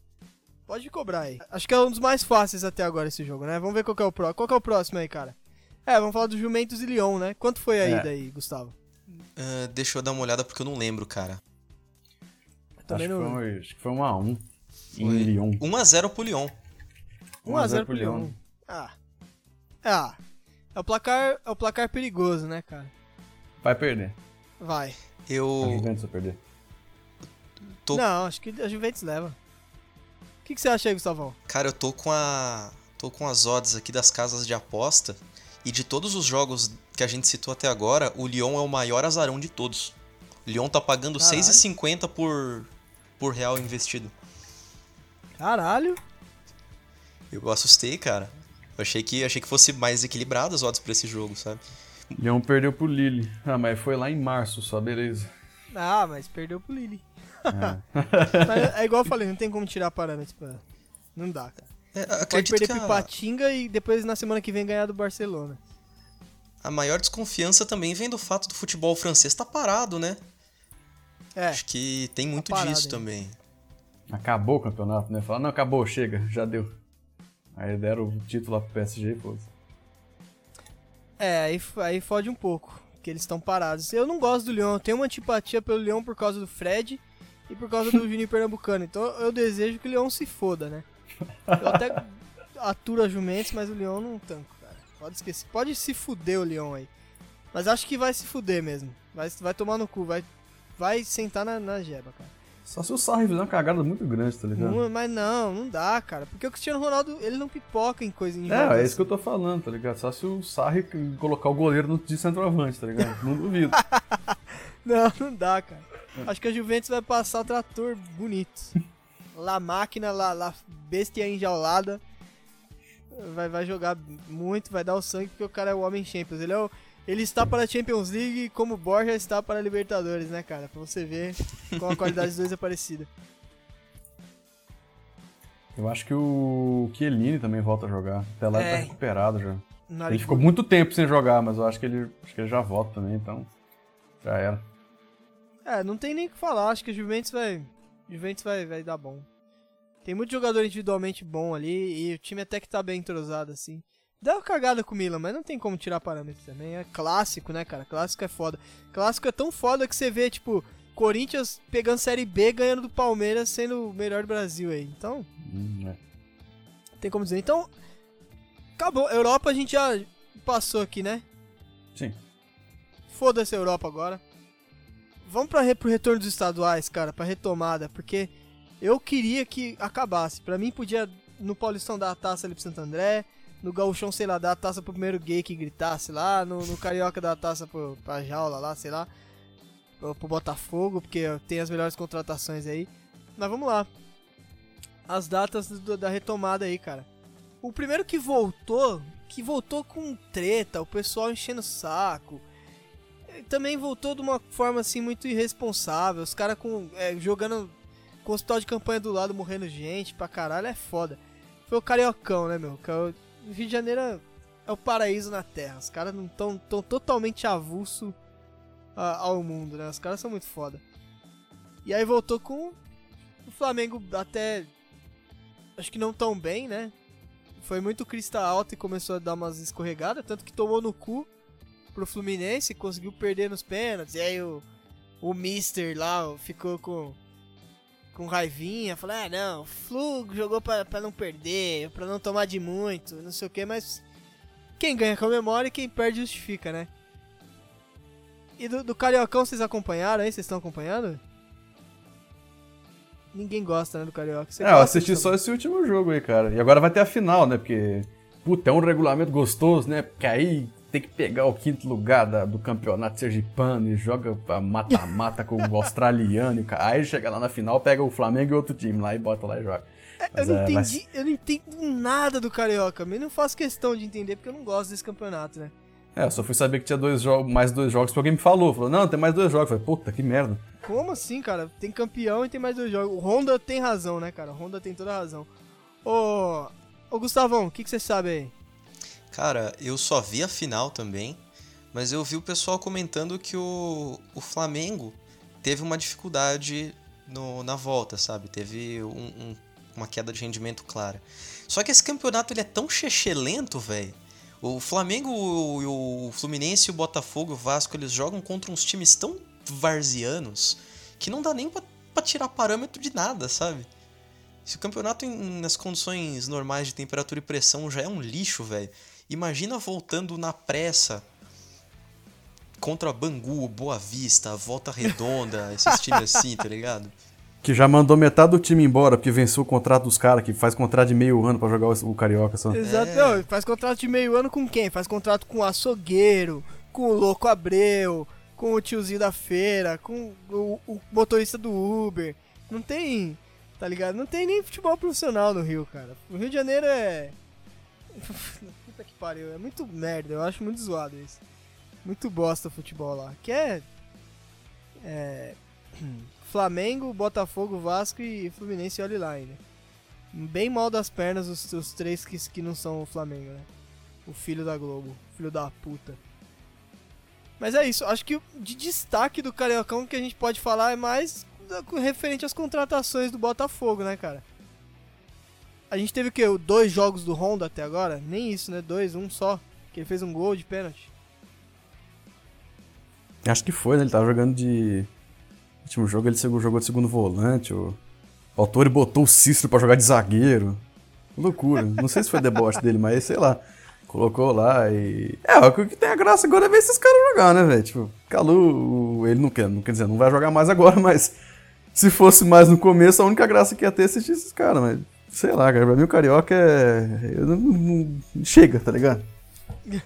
Pode cobrar aí. Acho que é um dos mais fáceis até agora esse jogo, né? Vamos ver qual que é o próximo. Qual é o próximo aí, cara? É, vamos falar do Juventus e Lyon, né? Quanto foi É. aí, Gustavo? Ah, deixa eu dar uma olhada porque eu não lembro, cara. Também acho, que não- foi, acho que foi um a um em Foi. Lyon. 1x0 pro Lyon. 1x0 pro Lyon. Ah. Ah. É o placar, é o placar perigoso, né, cara? Vai perder. Vai. A Eu Juventus vai perder. tô, Não, acho que a Juventus leva. O que, que você acha aí, Gustavão? cara, eu tô com a tô com as odds aqui das casas de aposta e de todos os jogos que a gente citou até agora, o Lyon é o maior azarão de todos. O Lyon tá pagando Caralho. 6,50 por por real investido. Caralho. Eu assustei, cara. Eu achei que achei que fosse mais equilibrado as odds pra esse jogo, sabe? Lyon perdeu pro Lille. Ah, mas foi lá em março só, beleza. Ah, mas perdeu pro Lille. É. *laughs* Mas é igual eu falei, não tem como tirar parâmetros pra... Não dá, cara. É, Pode perder que pro a, Patinga e depois na semana que vem ganhar do Barcelona. a maior desconfiança também vem do fato do futebol francês tá parado, né? É, Acho que tem muito parado disso ainda. também. Acabou o campeonato, né? Falaram, não, acabou, chega, já deu. Aí deram o título lá pro PSG, pô. é aí, aí fode um pouco, que eles estão parados. Eu não gosto do Lyon, eu tenho uma antipatia pelo Lyon por causa do Fred e por causa do *laughs* Juninho Pernambucano. Então eu desejo que o Lyon se foda, né? Eu até aturo a Jumentos, mas o Lyon não tanco, cara. Pode esquecer. Pode se fuder o Lyon aí. Mas acho que vai se fuder mesmo. Vai, vai tomar no cu, vai, vai sentar na, na jeba, cara. Só se o Sarri fizer uma cagada muito grande, tá ligado? Não, mas não, não dá, cara. Porque o Cristiano Ronaldo, ele não pipoca em coisa em É, é isso que eu tô falando, tá ligado? Só se o Sarri colocar o goleiro de centroavante, tá ligado? Não duvido. *laughs* não, não dá, cara. Acho que a Juventus vai passar o trator bonito. Lá máquina, lá, lá bestia enjaulada. Vai, vai jogar muito, vai dar o sangue porque o cara é o homem Champions. Ele é o, ele está para a Champions League como Borja está para a Libertadores, né, cara? Pra você ver como a qualidade dos dois é parecida. Eu acho que o Chiellini também volta a jogar. Até lá é. ele tá recuperado já. Ele ficou muito tempo sem jogar, mas eu acho que ele, acho que ele já volta também, então já era. É, não tem nem o que falar. Acho que o Juventus vai, Juventus vai, vai dar bom. Tem muito jogador individualmente bom ali e o time até que tá bem entrosado assim. Dá uma cagada com o Milan, mas não tem como tirar parâmetros também. É clássico, né, cara? Clássico é foda. Clássico é tão foda que você vê, tipo, Corinthians pegando Série B, ganhando do Palmeiras, sendo o melhor do Brasil aí. Então. Hum, é. Tem como dizer. Então. Acabou. Europa a gente já passou aqui, né? Sim. Foda-se a Europa agora. Vamos pra, pro retorno dos estaduais, cara, pra retomada, porque eu queria que acabasse. Pra mim podia no Paulistão dar a taça ali pro Santo André no gauchão, sei lá, dar a taça pro primeiro gay que gritasse lá, no, no carioca dar a taça pro, pra jaula lá, sei lá, pro, Botafogo, porque tem as melhores contratações aí. Mas vamos lá. As datas do, da retomada aí, cara. O primeiro que voltou, que voltou com treta, o pessoal enchendo o saco. Também voltou de uma forma assim muito irresponsável. Os caras com é, jogando com o hospital de campanha do lado, morrendo gente pra caralho, é foda. Foi o Cariocão, né, meu? o Rio de Janeiro é o paraíso na Terra. Os caras não estão tão totalmente avulso ao mundo, né? Os caras são muito foda. E aí voltou com o Flamengo até. Acho que não tão bem, né? Foi muito crista alta e começou a dar umas escorregadas, tanto que tomou no cu pro Fluminense, conseguiu perder nos pênaltis. E aí o, o Mister lá ficou com com raivinha, falou, ah não, o Flu jogou pra, pra não perder, pra não tomar de muito, não sei o que, mas quem ganha comemora e quem perde justifica, né? E do, do Cariocão vocês acompanharam aí? Vocês estão acompanhando? Ninguém gosta, né, do Carioca. Você é, eu assisti só esse último jogo aí, cara. E agora vai ter a final, né? Porque, puta, é um regulamento gostoso, né? Porque aí tem que pegar o quinto lugar da, do campeonato sergipano e joga mata-mata com o *laughs* australiano. Aí chega lá na final, pega o Flamengo e outro time lá e bota lá e joga. É, eu, não é, entendi, mas... eu não entendo nada do Carioca, mas não faço questão de entender porque eu não gosto desse campeonato, né? É, eu só fui saber que tinha dois jogos, mais dois jogos porque alguém me falou. Falou, não, tem mais dois jogos. Eu falei, puta, que merda. Como assim, cara? Tem campeão e tem mais dois jogos. O Honda tem razão, né, cara? O Honda tem toda a razão. Ô, ô Gustavão, o que, que você sabe aí? Cara, eu só vi a final também, mas eu vi o pessoal comentando que o, o Flamengo teve uma dificuldade no, na volta, sabe? Teve um, um, uma queda de rendimento clara. Só que esse campeonato ele é tão lento, velho. O Flamengo, o, Fluminense, o Botafogo, o Vasco, eles jogam contra uns times tão varzianos que não dá nem pra tirar parâmetro de nada, sabe? Se o campeonato em, nas condições normais de temperatura e pressão já é um lixo, velho. Imagina voltando na pressa contra Bangu, Boa Vista, Volta Redonda, *laughs* esses times assim, tá ligado? Que já mandou metade do time embora porque venceu o contrato dos caras, que faz contrato de meio ano para jogar o, Carioca só. Exato, é. não, faz contrato de meio ano com quem? Faz contrato com o açougueiro, com o Louco Abreu, com o tiozinho da feira, com o, o motorista do Uber. Não tem, tá ligado? Não tem nem futebol profissional no Rio, cara. O Rio de Janeiro é. *laughs* Pariu, é muito merda, eu acho muito zoado isso. Muito bosta o futebol lá. Que é. É. *clears throat* Flamengo, Botafogo, Vasco e Fluminense, olha lá ainda. Bem mal das pernas os, os três que, que não são o Flamengo, né? O filho da Globo, filho da puta. Mas é isso, acho que de destaque do Cariocão que a gente pode falar é mais referente às contratações do Botafogo, né, cara? A gente teve o quê? Dois jogos do Honda até agora? Nem isso, né? Dois, um só. Que ele fez um gol de pênalti. Acho que foi, né? Ele tava jogando de. Último jogo ele jogou de segundo volante. O, o autor botou o Cícero pra jogar de zagueiro. Loucura. Não sei se foi deboche dele, mas sei lá. Colocou lá e. É, o que tem a graça agora é ver esses caras jogar, né, velho? Tipo, Calu, ele não quer, não quer dizer, não vai jogar mais agora, mas se fosse mais no começo, a única graça que ia ter é assistir esses caras, mas sei lá, cara, pra mim o Carioca é. Não, não, chega, tá ligado? *laughs*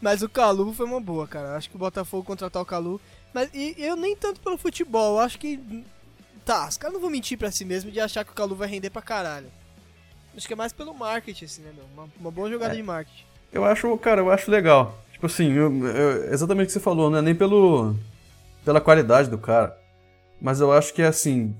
mas o Calu foi uma boa, cara. Acho que o Botafogo contratar o Calu. Mas e eu nem tanto pelo futebol, eu acho que. Tá, os caras não vão mentir pra si mesmo de achar que o Calu vai render pra caralho. Acho que é mais pelo marketing, assim, né, meu? Uma, uma boa jogada é. de marketing. Eu acho, cara, eu acho legal. Tipo assim, eu, eu, exatamente o que você falou, não é nem pelo, pela qualidade do cara. Mas eu acho que é assim.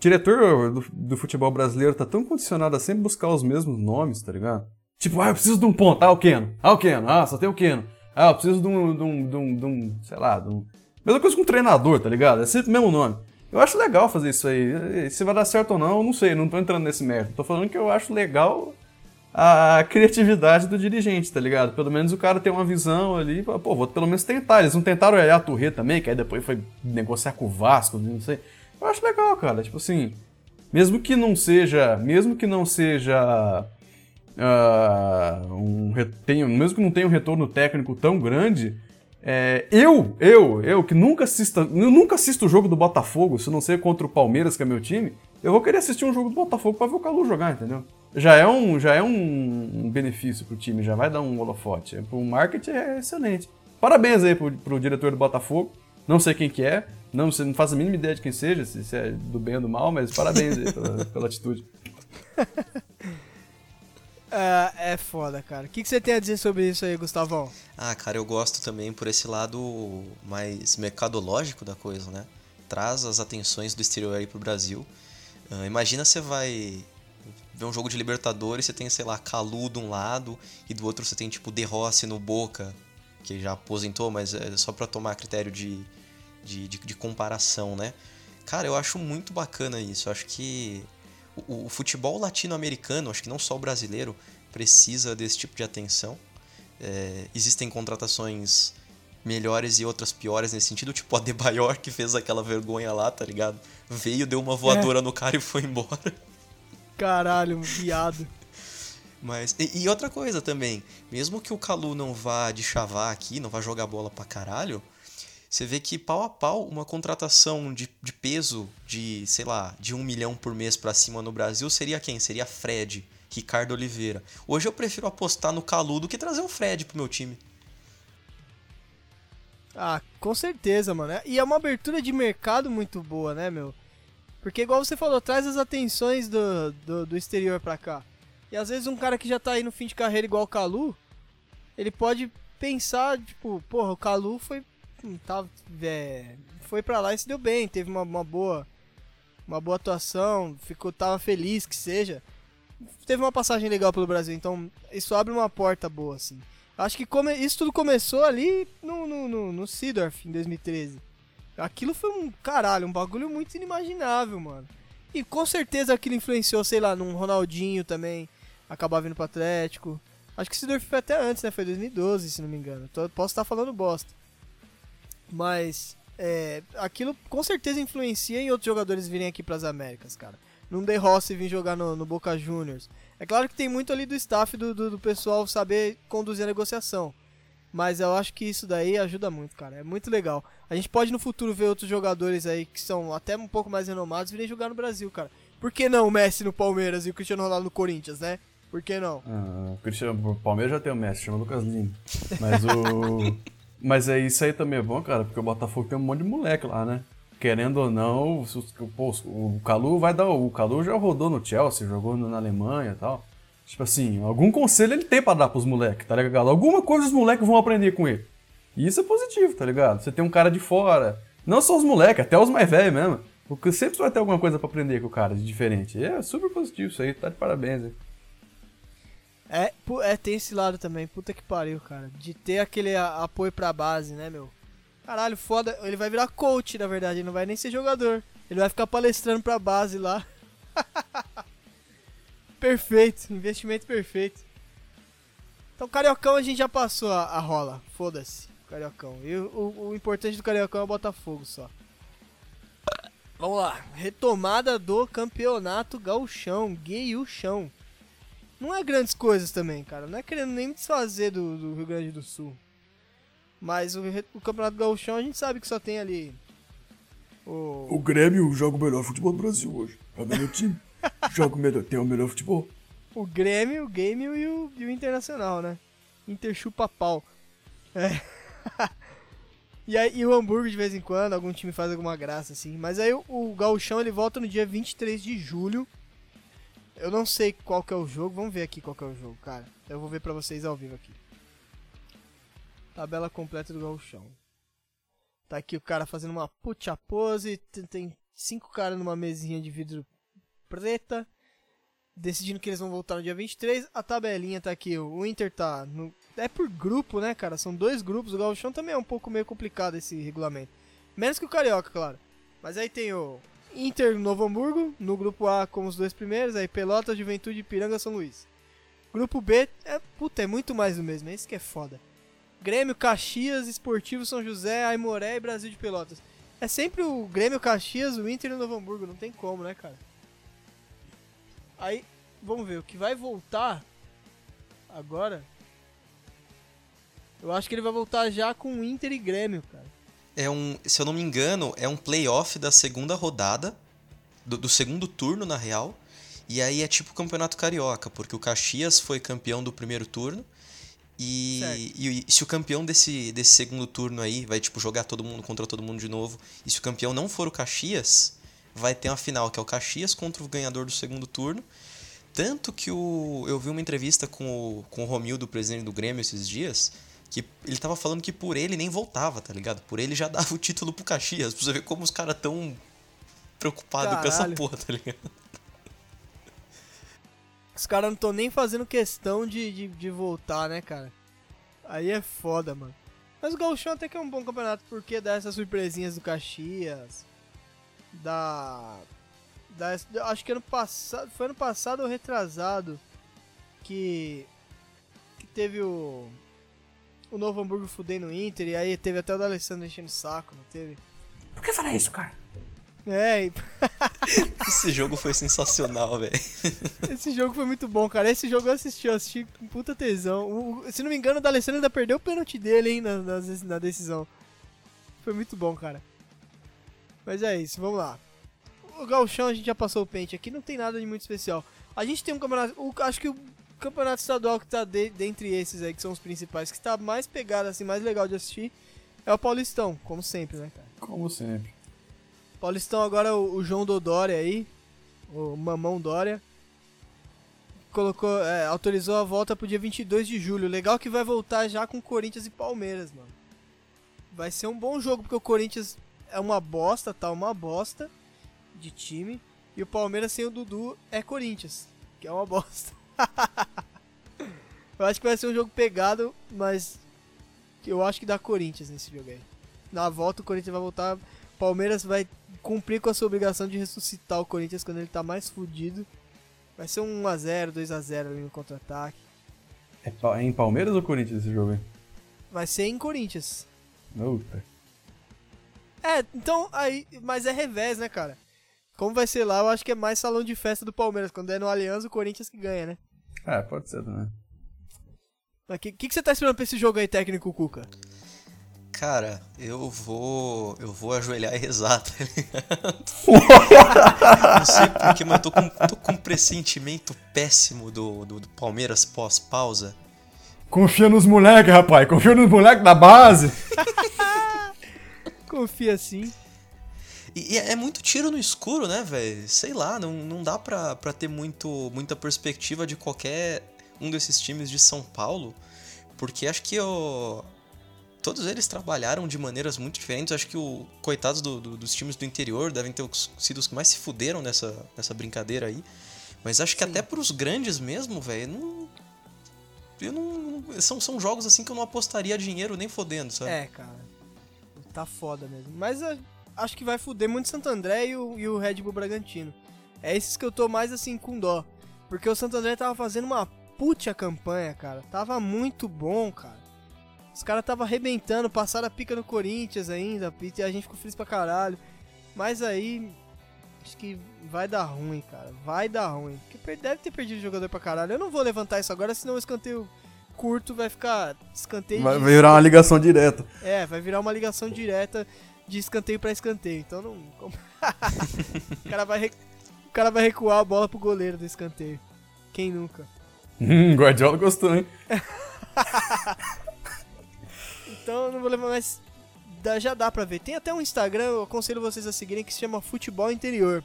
Diretor do, do futebol brasileiro tá tão condicionado a sempre buscar os mesmos nomes, tá ligado? Tipo, ah, eu preciso de um ponto. Ah, o Keno. Ah, o Keno. Ah, só tem o Keno. Ah, eu preciso de um, de um, de um, de um sei lá, de um... Mesma coisa com um treinador, tá ligado? É sempre o mesmo nome. Eu acho legal fazer isso aí. Se vai dar certo ou não, eu não sei, não tô entrando nesse mérito. Tô falando que eu acho legal a criatividade do dirigente, tá ligado? Pelo menos o cara tem uma visão ali, pô, vou pelo menos tentar. Eles não tentaram olhar a Torre também, que aí depois foi negociar com o Vasco, não sei. Eu acho legal, cara. Tipo assim, mesmo que não seja, mesmo que não seja uh, um mesmo que não tenha um retorno técnico tão grande, é, eu, eu, eu que nunca assisto, eu nunca assisto o jogo do Botafogo, se não ser contra o Palmeiras, que é meu time, eu vou querer assistir um jogo do Botafogo para ver o Calu jogar, entendeu? já é um, já é um benefício pro time, já vai dar um holofote. Pro marketing é excelente. Parabéns aí pro, pro diretor do Botafogo. Não sei quem que é, não, não faço a mínima ideia de quem seja, se, se é do bem ou do mal, mas parabéns aí pela, *laughs* pela atitude. É, *laughs* é foda, cara. O que, que você tem a dizer sobre isso aí, Gustavão? Ah, cara, eu gosto também por esse lado mais mercadológico da coisa, né? Traz as atenções do exterior aí pro Brasil. Uh, imagina você vai vê um jogo de Libertadores, você tem, sei lá, Calu de um lado e do outro você tem tipo De Rossi no Boca, que já aposentou, mas é só para tomar critério de, de, de, de, comparação, né? Cara, eu acho muito bacana isso. Eu acho que o, o futebol latino-americano, acho que não só o brasileiro, precisa desse tipo de atenção. É, existem contratações melhores e outras piores nesse sentido, tipo a *laughs* Debayor que fez aquela vergonha lá, tá ligado? Veio, deu uma voadora é. no cara e foi embora. Caralho, um *laughs* viado. Mas, e, e, outra coisa também, mesmo que o Calu não vá de chavar aqui, não vá jogar bola pra caralho, você vê que pau a pau uma contratação de, de peso de, sei lá, de um milhão por mês pra cima no Brasil seria quem? Seria Fred, Ricardo Oliveira. Hoje eu prefiro apostar no Calu do que trazer o Fred pro meu time. Ah, com certeza, mano. E é uma abertura de mercado muito boa, né, meu? Porque, igual você falou, traz as atenções do, do, do, exterior pra cá. E às vezes um cara que já tá aí no fim de carreira igual o Calu, ele pode pensar, tipo, porra, o Calu foi. Hum, tá, é, foi pra lá e se deu bem, teve uma, uma boa. Uma boa atuação, ficou, tava feliz que seja. Teve uma passagem legal pelo Brasil, então isso abre uma porta boa, assim. Acho que come, isso tudo começou ali no, no, no, no Seedorf, em 2013. Aquilo foi um caralho, um bagulho muito inimaginável, mano. E com certeza aquilo influenciou, sei lá, num Ronaldinho também, acabar vindo pro Atlético. Acho que esse Sidorf foi até antes, né? Foi 2012, se não me engano. Posso estar falando bosta. Mas, é, aquilo com certeza influencia em outros jogadores virem aqui pras Américas, cara. Num De Rossi vir jogar no, no, Boca Juniors. É claro que tem muito ali do staff do, do, do pessoal saber conduzir a negociação. Mas eu acho que isso daí ajuda muito, cara. É muito legal. A gente pode no futuro ver outros jogadores aí que são até um pouco mais renomados virem jogar no Brasil, cara. Por que não o Messi no Palmeiras e o Cristiano Ronaldo no Corinthians, né? Por que não? Ah, o Cristiano, o Palmeiras já tem o Messi, chama Lucas Lima. Mas o. *laughs* Mas é isso aí também é bom, cara, porque o Botafogo tem um monte de moleque lá, né? Querendo ou não, pô, o Calu vai dar. O Calu já rodou no Chelsea, jogou na Alemanha e tal. Tipo assim, algum conselho ele tem pra dar pros moleques, tá ligado? Alguma coisa os moleques vão aprender com ele. E isso é positivo, tá ligado? Você tem um cara de fora, não só os moleques, até os mais velhos mesmo. Porque sempre vai ter alguma coisa para aprender com o cara de diferente. E é super positivo isso aí, tá de parabéns. Hein? É, é, tem esse lado também, puta que pariu, cara. De ter aquele apoio pra base, né, meu? Caralho, foda. Ele vai virar coach, na verdade, ele não vai nem ser jogador. Ele vai ficar palestrando pra base lá. *laughs* Perfeito, investimento perfeito. Então, Cariocão a gente já passou a, a rola, foda-se, Cariocão. E o, o, o, importante do Cariocão é o Botafogo só. Vamos lá, retomada do campeonato gauchão, chão. Não é grandes coisas também, cara, não é querendo nem desfazer do, do Rio Grande do Sul. Mas o, o campeonato gauchão a gente sabe que só tem ali O, O Grêmio joga o melhor futebol do Brasil hoje. É o melhor time. *laughs* joga o melhor, tem o melhor futebol. o Grêmio, o Grêmio e o, e o Internacional, né? Inter chupa pau. É. *laughs* e, aí, e o Hamburgo de vez em quando, algum time faz alguma graça assim. Mas aí o, o Gauchão ele volta no dia 23 de julho. Eu não sei qual que é o jogo, vamos ver aqui qual que é o jogo, cara. Eu vou ver pra vocês ao vivo aqui. Tabela completa do Gauchão. Tá aqui o cara fazendo uma puta pose, tem- cinco caras numa mesinha de vidro preta decidindo que eles vão voltar no dia 23. A tabelinha tá aqui, o Inter tá no... É por grupo, né, cara? São dois grupos. O Gauchão também é um pouco meio complicado esse regulamento. Menos que o Carioca, claro. Mas aí tem o Inter Novo Hamburgo, no grupo A como os dois primeiros. Aí Pelotas, Juventude, Piranga, São Luís. Grupo B, é, puta, é muito mais do mesmo. É isso que é foda. Grêmio, Caxias, Esportivo São José, Aimoré e Brasil de Pelotas. É sempre o Grêmio, Caxias, o Inter e o Novo Hamburgo. Não tem como, né, cara? Aí, vamos ver, o que vai voltar agora. Eu acho que ele vai voltar já com Inter e Grêmio, cara. É um, se eu não me engano, é um playoff da segunda rodada, do, do segundo turno, na real. E aí é tipo o Campeonato Carioca, porque o Caxias foi campeão do primeiro turno. E, e, e se o campeão desse, desse segundo turno aí vai tipo jogar todo mundo contra todo mundo de novo, e se o campeão não for o Caxias, vai ter uma final que é o Caxias contra o ganhador do segundo turno. Tanto que o, eu vi uma entrevista com o, com o Romildo, presidente do Grêmio, esses dias, que ele tava falando que por ele nem voltava, tá ligado? Por ele já *laughs* dava o título pro Caxias. Pra você ver como os caras tão preocupados com essa porra, tá ligado? Os caras não estão nem fazendo questão de, de, de voltar, né, cara? Aí é foda, mano. Mas o Gauchão até que é um bom campeonato, porque dá essas surpresinhas do Caxias. Da. da acho que ano passado. Foi ano passado ou retrasado. Que. Que teve o. O Novo Hamburgo fudendo o Inter. E aí teve até o D'Alessandro enchendo o saco, não teve? Por que falar isso, cara? É, e *laughs* *laughs* Esse jogo foi sensacional, velho. Esse jogo foi muito bom, cara. Esse jogo eu assisti, eu assisti com puta tesão. O- o- se não me engano, o D'Alessandro ainda perdeu o pênalti dele, hein, na, na, na decisão. Foi muito bom, cara. Mas é isso, vamos lá. O Galchão a gente já passou o pente aqui, não tem nada de muito especial. A gente tem um campeonato, o- acho que o campeonato estadual que tá de- dentre esses aí, que são os principais, que tá mais pegado, assim, mais legal de assistir, é o Paulistão, como sempre, né, cara? Como sempre. Paulistão agora o, o João Dodória aí, o Mamão Dória, colocou, é, autorizou a volta pro dia 22 de julho. Legal que vai voltar já com Corinthians e Palmeiras, mano. Vai ser um bom jogo porque o Corinthians é uma bosta, tá uma bosta de time e o Palmeiras sem o Dudu é Corinthians, que é uma *laughs* bosta. *laughs* eu acho que vai ser um jogo pegado, mas eu acho que dá Corinthians nesse jogo aí. Na volta o Corinthians vai voltar Palmeiras vai cumprir com a sua obrigação de ressuscitar o Corinthians quando ele tá mais fudido. Vai ser um 1x0, 2x0 ali no contra-ataque. É, é em Palmeiras ou Corinthians esse jogo aí? Vai ser em Corinthians. Puta. É, então aí. Mas é revés, né, cara? Como vai ser lá, eu acho que é mais salão de festa do Palmeiras. Quando é no Aliança, o Corinthians que ganha, né? É, pode ser também. O que, que, que você tá esperando pra esse jogo aí, técnico Cuca? Cara, eu vou. Eu vou ajoelhar e rezar, tá ligado? *laughs* Não sei porquê, mas eu tô com, tô com um pressentimento péssimo do, do, do Palmeiras pós-pausa. Confia nos moleques, rapaz. Confia nos moleques da base. *laughs* Confia assim. E, e é muito tiro no escuro, né, velho? Sei lá, não, não dá pra, pra ter muito, muita perspectiva de qualquer um desses times de São Paulo, porque acho que o, todos eles trabalharam de maneiras muito diferentes. Acho que o coitados do- do- dos times do interior devem ter sido os que mais se fuderam nessa, nessa brincadeira aí. Mas acho que Sim. até pros grandes mesmo, velho, não. Eu não. São, são jogos assim que eu não apostaria dinheiro nem fodendo, sabe? É, cara. Tá foda mesmo. Mas eu acho que vai fuder muito o Santo André e o, e o Red Bull Bragantino. É esses que eu tô mais assim com dó. Porque o Santo André tava fazendo uma puta campanha, cara. Tava muito bom, cara. Os caras tava arrebentando, passaram a pica no Corinthians ainda, e a gente ficou feliz pra caralho. Mas aí. Acho que vai dar ruim, cara. Vai dar ruim. Porque deve ter perdido jogador pra caralho. Eu não vou levantar isso agora, senão o escanteio curto vai ficar escanteio Vai virar uma ligação direta. é, vai virar uma ligação direta. De escanteio pra escanteio. Então não. *laughs* o, cara vai o cara vai recuar a bola pro goleiro do escanteio. Quem nunca? Hum, Guardiola gostou, hein? *laughs* então não vou levar mais. Já dá pra ver. Tem até um Instagram, eu aconselho vocês a seguirem, que se chama Futebol Interior.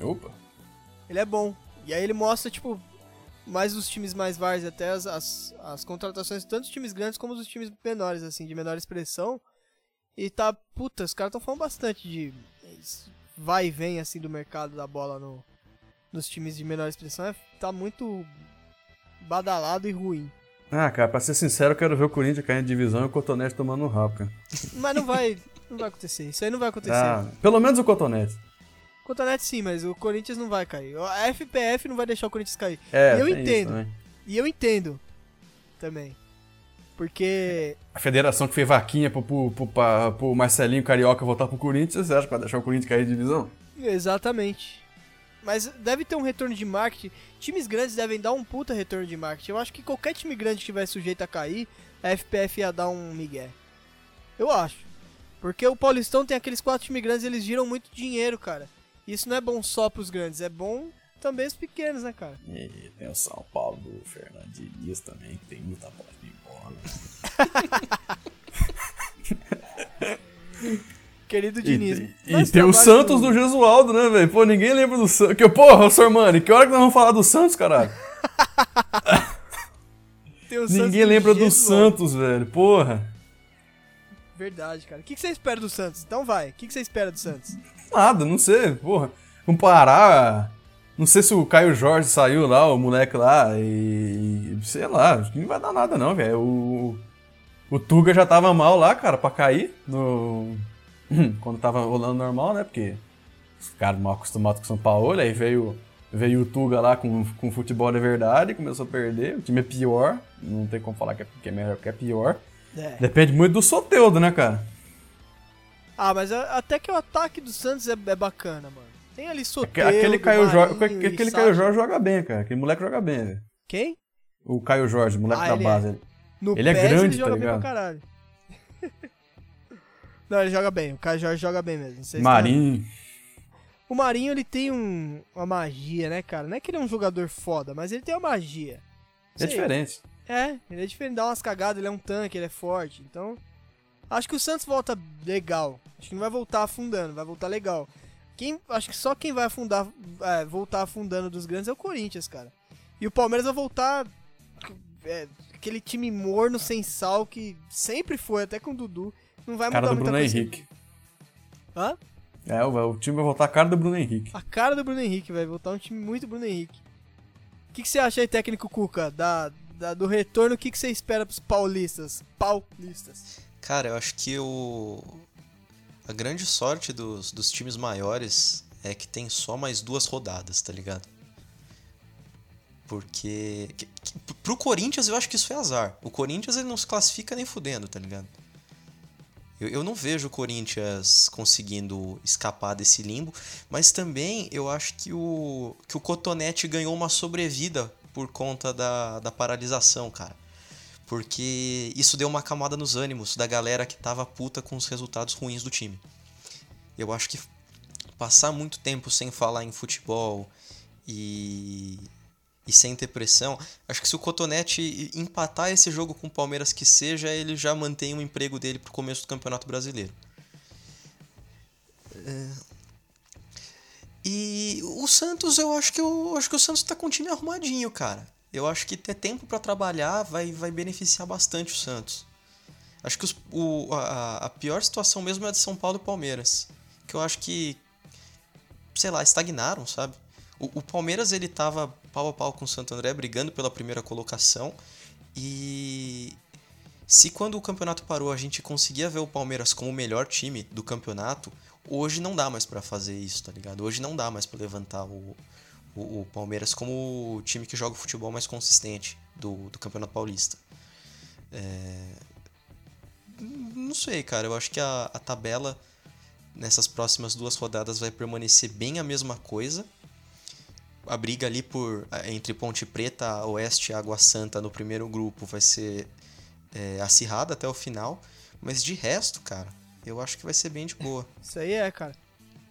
Opa. Ele é bom. E aí ele mostra, tipo, mais os times mais vários, até as, as, as contratações, tanto dos times grandes como dos times menores, assim, de menor expressão. E tá, puta, os caras estão falando bastante de vai e vem, assim, do mercado da bola no, nos times de menor expressão. É, tá muito badalado e ruim. Ah, cara, pra ser sincero, eu quero ver o Corinthians caindo de divisão e o Cotonete tomando um rabo, cara. Mas não vai, não vai acontecer. Isso aí não vai acontecer. Ah, pelo menos o Cotonete. Cotonete sim, mas o Corinthians não vai cair. A FPF não vai deixar o Corinthians cair. É, e eu entendo. E eu entendo também. Porque. A federação que fez vaquinha pro, pro, pro, pro Marcelinho Carioca voltar pro Corinthians, você acha que vai deixar o Corinthians cair de divisão? Exatamente. Mas deve ter um retorno de marketing. Times grandes devem dar um puta retorno de marketing. Eu acho que qualquer time grande que estiver sujeito a cair, a FPF ia dar um migué. Eu acho. Porque o Paulistão tem aqueles quatro times grandes, eles giram muito dinheiro, cara. Isso não é bom só pros grandes, é bom também os pequenos, né, cara? E tem o São Paulo do Fernandinho também, que tem muita bola de bola. *laughs* Querido Diniz. E, e tem o Santos do... do Gesualdo, né, velho? Pô, ninguém lembra do Santos. Que, porra, Sormani, que hora que nós vamos falar do Santos, caralho? *laughs* ninguém lembra do Santos, velho. Porra. Verdade, cara. O que, você espera do Santos? Então vai. O que, que você espera do Santos? Nada, não sei. Porra. Comparar. Não sei se o Caio Jorge saiu lá, o moleque lá, e. Sei lá, acho que não vai dar nada, não, velho. O. O Tuga já tava mal lá, cara, pra cair no. *clears throat* Quando tava rolando normal, né? Porque os caras mal acostumados com São Paulo, aí veio, veio o Tuga lá com, com futebol de verdade, começou a perder. O time é pior, não tem como falar que é, que é melhor que é pior. É. Depende muito do Soteudo, né, cara? Ah, mas até que o ataque do Santos é, é bacana, mano. Tem ali Soteudo, Aquele Caio Jorge, aquele Caio Jorge joga bem, cara. Aquele moleque joga bem, velho. Quem? O Caio Jorge, moleque ah, da base. É. No ele é grande, ele joga tá ligado? bem pra caralho. *laughs* Não, ele joga bem. O Caio Jorge joga bem mesmo. Marinho. O Marinho, ele tem um, uma magia, né, cara? Não é que ele é um jogador foda, mas ele tem uma magia. É diferente. É, ele é diferente, dá umas cagadas, ele é um tanque, ele é forte. Então, acho que o Santos volta legal. Acho que não vai voltar afundando, vai voltar legal. Quem, acho que só quem vai afundar, é, voltar afundando dos grandes é o Corinthians, cara. E o Palmeiras vai voltar é, aquele time morno, sem sal, que sempre foi, até com o Dudu. Não vai cara mudar do Bruno coisa. Henrique. Hã? É, o, o, time vai voltar a cara do Bruno Henrique. A cara do Bruno Henrique, vai voltar um time muito Bruno Henrique. O que, que você acha aí, técnico Cuca, da, da, do retorno, o que, que você espera pros paulistas? Paulistas. Cara, eu acho que o. A grande sorte dos, dos times maiores é que tem só mais duas rodadas, tá ligado? Porque. Que, que, pro Corinthians eu acho que isso é azar. O Corinthians ele não se classifica nem fudendo, tá ligado? Eu, eu não vejo o Corinthians conseguindo escapar desse limbo, mas também eu acho que o, que o Cotonete ganhou uma sobrevida por conta da, da paralisação, cara. Porque isso deu uma camada nos ânimos da galera que tava puta com os resultados ruins do time. Eu acho que passar muito tempo sem falar em futebol e, e sem ter pressão, acho que se o Cotonete empatar esse jogo com o Palmeiras que seja, ele já mantém o emprego dele pro começo do Campeonato Brasileiro. É, e o Santos, eu acho que eu acho que o Santos tá com o time arrumadinho, cara. Eu acho que ter tempo para trabalhar vai, vai beneficiar bastante o Santos. Acho que os, o, a, a pior situação mesmo é a de São Paulo e Palmeiras. Que eu acho que, sei lá, estagnaram, sabe? O, o Palmeiras ele tava pau a pau com o Santo André, brigando pela primeira colocação. E se quando o campeonato parou a gente conseguia ver o Palmeiras como o melhor time do campeonato, Hoje não dá mais para fazer isso, tá ligado? Hoje não dá mais para levantar o, o, o, Palmeiras como o time que joga o futebol mais consistente do, do Campeonato Paulista. É... Não sei, cara. Eu acho que a, a tabela nessas próximas duas rodadas vai permanecer bem a mesma coisa. A briga ali por entre Ponte Preta, Oeste e Água Santa no primeiro grupo vai ser é, acirrada até o final. Mas de resto, cara, Eu acho que vai ser bem de boa. Isso aí é, cara.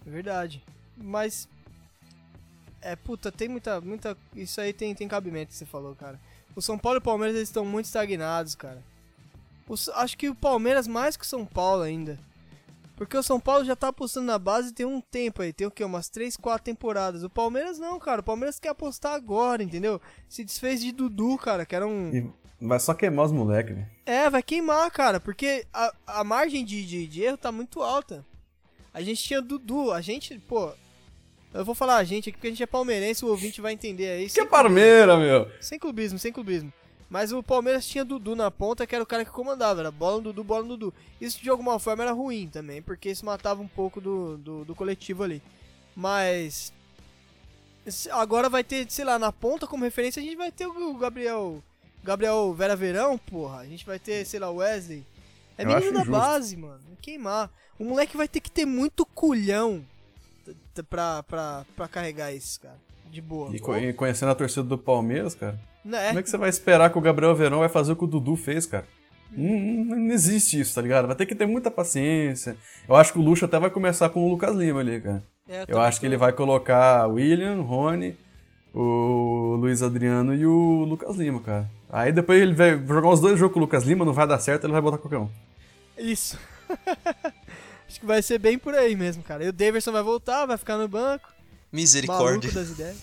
É verdade. Mas. É, puta, tem muita. muita isso aí tem, tem cabimento que você falou, cara. O São Paulo e o Palmeiras eles estão muito estagnados, cara. acho que o Palmeiras mais que o São Paulo ainda. Porque o São Paulo já tá apostando na base tem um tempo aí, tem o quê? Umas 3, 4 temporadas. O Palmeiras não, cara. O Palmeiras quer apostar agora, entendeu? Se desfez de Dudu, cara, que era um. E vai só queimar os moleques, velho. É, vai queimar, cara, porque a, a margem de, de, de erro tá muito alta. A gente tinha Dudu, a gente, pô. Eu vou falar a gente aqui porque a gente é palmeirense, o ouvinte vai entender aí. Que é Palmeira, meu! Sem clubismo, sem clubismo. Mas o Palmeiras tinha Dudu na ponta, que era o cara que comandava. Era bola no Dudu, bola no Dudu. Isso de alguma forma era ruim também, porque isso matava um pouco do, do, do coletivo ali. Mas. Agora vai ter, sei lá, na ponta como referência a gente vai ter o Gabriel. Gabriel Vera Verão, porra. A gente vai ter, sei lá, o Wesley. É menino da justo. base, mano. Queimar. O moleque vai ter que ter muito culhão pra, pra, pra carregar isso, cara. De boa. E conhecendo a torcida do Palmeiras, cara. Né? Como é que você vai esperar que o Gabriel Verão vai fazer o que o Dudu fez, cara? Não, não, existe isso, tá ligado? Vai ter que ter muita paciência. Eu acho que o Luxo até vai começar com o Lucas Lima ali, cara. É, eu acho que ele vai colocar o William, o Rony, o Luiz Adriano e o Lucas Lima, cara. Aí depois ele vai jogar uns dois jogos com o Lucas Lima, não vai dar certo, ele vai botar qualquer um. Isso. *laughs* acho que vai ser bem por aí mesmo, cara. E o Davidson vai voltar, vai ficar no banco. Misericórdia. das ideias.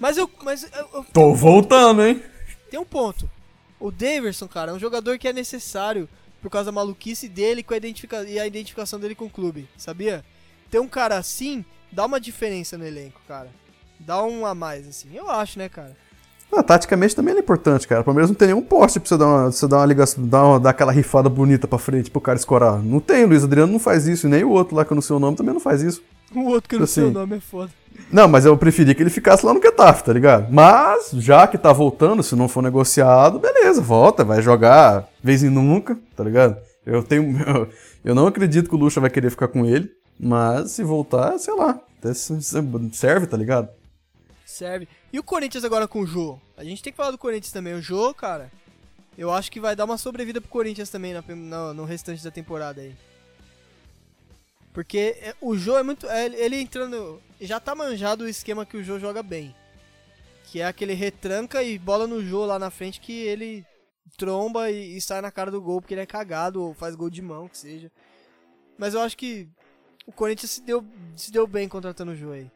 Mas eu. Mas eu, eu, *laughs* Tô voltando, hein? Tem um ponto. O Daverson, cara, é um jogador que é necessário por causa da maluquice dele com a identifica e a identificação dele com o clube, sabia? Ter um cara assim dá uma diferença no elenco, cara. Dá um a mais, assim. Eu acho, né, cara? Ah, taticamente também é importante, cara. O Palmeiras não tem nenhum poste pra você dar uma, você dar uma ligação, dar, uma, dar aquela rifada bonita pra frente pro cara escorar. Não tem, Luiz Adriano não faz isso, e nem o outro lá que eu não sei o nome também não faz isso. O outro que eu não assim, sei o nome é foda. Não, mas eu preferi que ele ficasse lá no Getafe, tá ligado? Mas, já que tá voltando, se não for negociado, beleza, volta, vai jogar vez em nunca, tá ligado? Eu tenho. Eu, *laughs* eu não acredito que o Lucha vai querer ficar com ele, mas se voltar, sei lá, serve, tá ligado? Serve. E o Corinthians agora com o Jô? A gente tem que falar do Corinthians também. O Jô, cara, eu acho que vai dar uma sobrevida pro Corinthians também no, restante da temporada aí. Porque é, o Jô é muito. É, ele entrando. Já tá manjado o esquema que o Jô joga bem. Que é aquele retranca e bola no Jô lá na frente que ele tromba e, e, sai na cara do gol porque ele é cagado ou faz gol de mão, que seja. Mas eu acho que o Corinthians se deu, se deu bem contratando o Jô aí.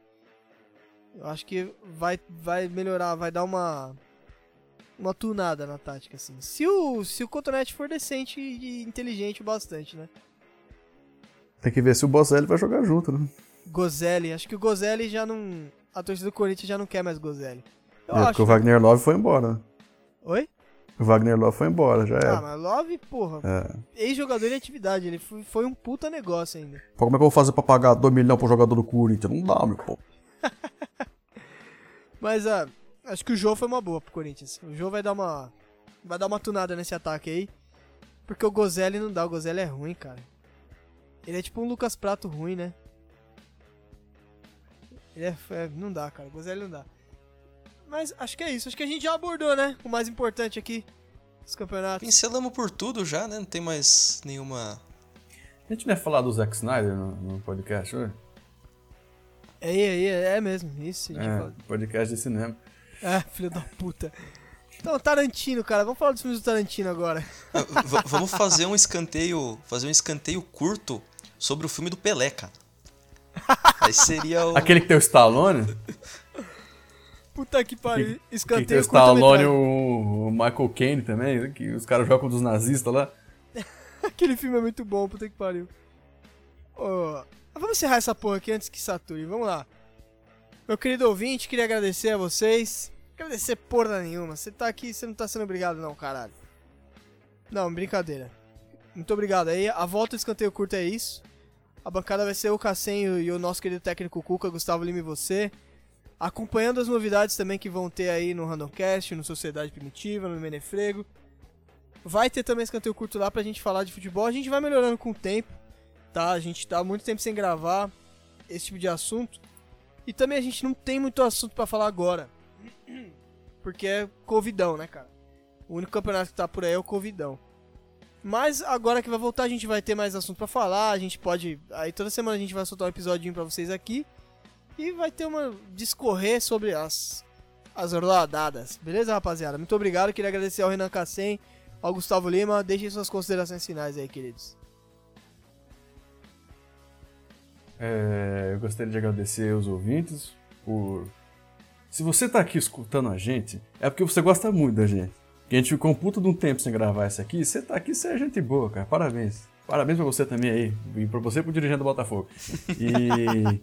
Eu acho que vai, vai melhorar, vai dar uma uma tunada na tática assim. Se o se o Cotonete for decente e inteligente o bastante, né? Tem que ver se o Bozelli vai jogar junto, né? Gozelli, acho que o Gozelli já não. A torcida do Corinthians já não quer mais Gozelli. Eu é, acho, porque o Wagner Love foi embora. Oi? O Wagner Love foi embora, já era. Ah, mas Love, porra. É. Ex-jogador em atividade, ele foi, foi, um puta negócio ainda. Pô, como é que eu vou fazer pra pagar 2 milhões pro jogador do Corinthians? Não dá, meu pô. *laughs* mas, ah, acho que o Jô foi uma boa pro Corinthians. O Jô vai dar uma. Vai dar uma tunada nesse ataque aí. Porque o Gozelli não dá, o Gozelli é ruim, cara. Ele é tipo um Lucas Prato ruim, né? Ele é, é não dá, cara. Gozelli não dá. Mas acho que é isso. Acho que a gente já abordou, né? O mais importante aqui dos campeonatos. Pincelamos por tudo já, né? Não tem mais nenhuma. A gente não ia falar do Zack Snyder no, no podcast hoje? É, é, é, é mesmo. Isso. É, podcast de cinema. É, *laughs* filho da puta. Então, Tarantino, cara, vamos falar dos filmes do Tarantino agora. vamos fazer um escanteio, fazer um escanteio curto sobre o filme do Pelé, cara. Aí seria o. Aquele que tem o Stallone? Puta que pariu. Escanteio que tem o Stallone e o, Michael Caine também, que os caras jogam dos nazistas lá. *laughs* Aquele filme é muito bom, puta que pariu. Oh, vamos encerrar essa porra aqui antes que sature. Vamos lá. Meu querido ouvinte, queria agradecer a vocês. Agradecer porra nenhuma. Você tá aqui, você não tá sendo obrigado não, caralho. Não, brincadeira. Muito obrigado aí. A volta do escanteio curto é isso. A bancada vai ser o Cassenho e o nosso querido técnico Cuca, Gustavo Lima e você. Acompanhando as novidades também que vão ter aí no Randomcast, no Sociedade Primitiva, no Menefrego. Vai ter também escanteio curto lá pra gente falar de futebol. A gente vai melhorando com o tempo, tá? A gente tá muito tempo sem gravar esse tipo de assunto. E também a gente não tem muito assunto para falar agora. *clears throat* Porque é Covidão, né, cara? O único campeonato que tá por aí é o Covidão. Mas agora que vai voltar, a gente vai ter mais assunto para falar. A gente pode. Aí toda semana a gente vai soltar um episódio para vocês aqui. E vai ter uma. discorrer sobre as. as rodadas. Beleza, rapaziada? Muito obrigado. Queria agradecer ao Renan Cassem, ao Gustavo Lima. Deixem suas considerações finais aí, queridos. É, eu gostaria de agradecer aos ouvintes por. Se você tá aqui escutando a gente, é porque você gosta muito da gente. Que a gente ficou um puto de um tempo sem gravar isso aqui. Você tá aqui, você é gente boa, cara. Parabéns. Parabéns pra você também aí. E pra você e pro dirigente do Botafogo. E.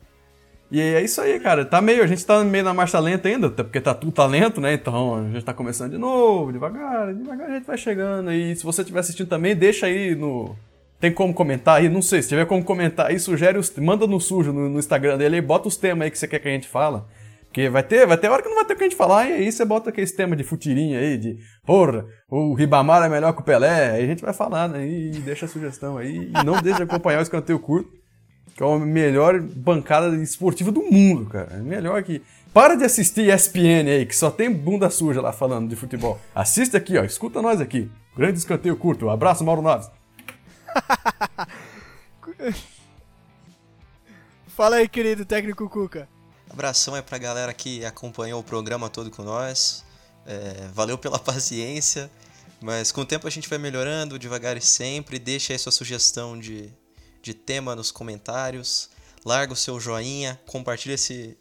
*laughs* e é isso aí, cara. Tá meio. A gente tá meio na marcha lenta ainda, até porque tá tudo talento, né? Então a gente tá começando de novo, devagar, devagar a gente vai chegando. E se você estiver assistindo também, deixa aí no tem como comentar aí? Não sei, se tiver como comentar aí, sugere os, manda no sujo no, no Instagram dele e bota os temas aí que você quer que a gente fala. Porque vai ter, vai ter hora que não vai ter o que a gente falar, e aí você bota aqueles temas de futirinha aí, de porra, o Ribamar é melhor que o Pelé, aí a gente vai falar, né? E deixa a sugestão aí. E não deixe de acompanhar o escanteio curto, que é a melhor bancada esportiva do mundo, cara. É melhor que. Para de assistir ESPN aí, que só tem bunda suja lá falando de futebol. Assiste aqui, ó, escuta nós aqui. Grande escanteio curto. Abraço, Mauro Naves. *laughs* Fala aí, querido técnico Cuca. Abração é pra galera que acompanhou o programa todo com nós. É, valeu pela *laughs* paciência. Mas com o tempo a gente vai melhorando, devagar e sempre. Deixa aí sua sugestão de, de tema nos comentários. Larga o seu joinha, compartilha esse,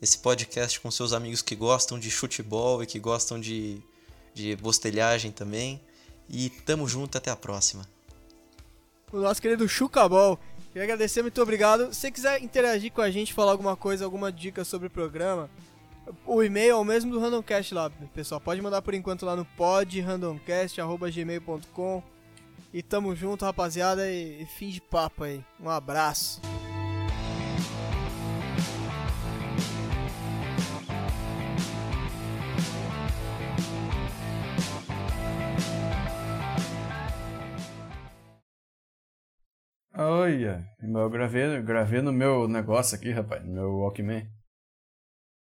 esse podcast com seus amigos que gostam de futebol e que gostam de, de bostelhagem também. E tamo junto, até a próxima o nosso querido Chucabol. Queria agradecer, muito obrigado. Se quiser interagir com a gente, falar alguma coisa, alguma dica sobre o programa, o e-mail é o mesmo do Randomcast lá, pessoal. Pode mandar por enquanto lá no podrandomcast.gmail.com E tamo junto, rapaziada, e fim de papo aí. Um abraço. Olha, eu gravei, gravei no meu negócio aqui, rapaz, no meu Walkman.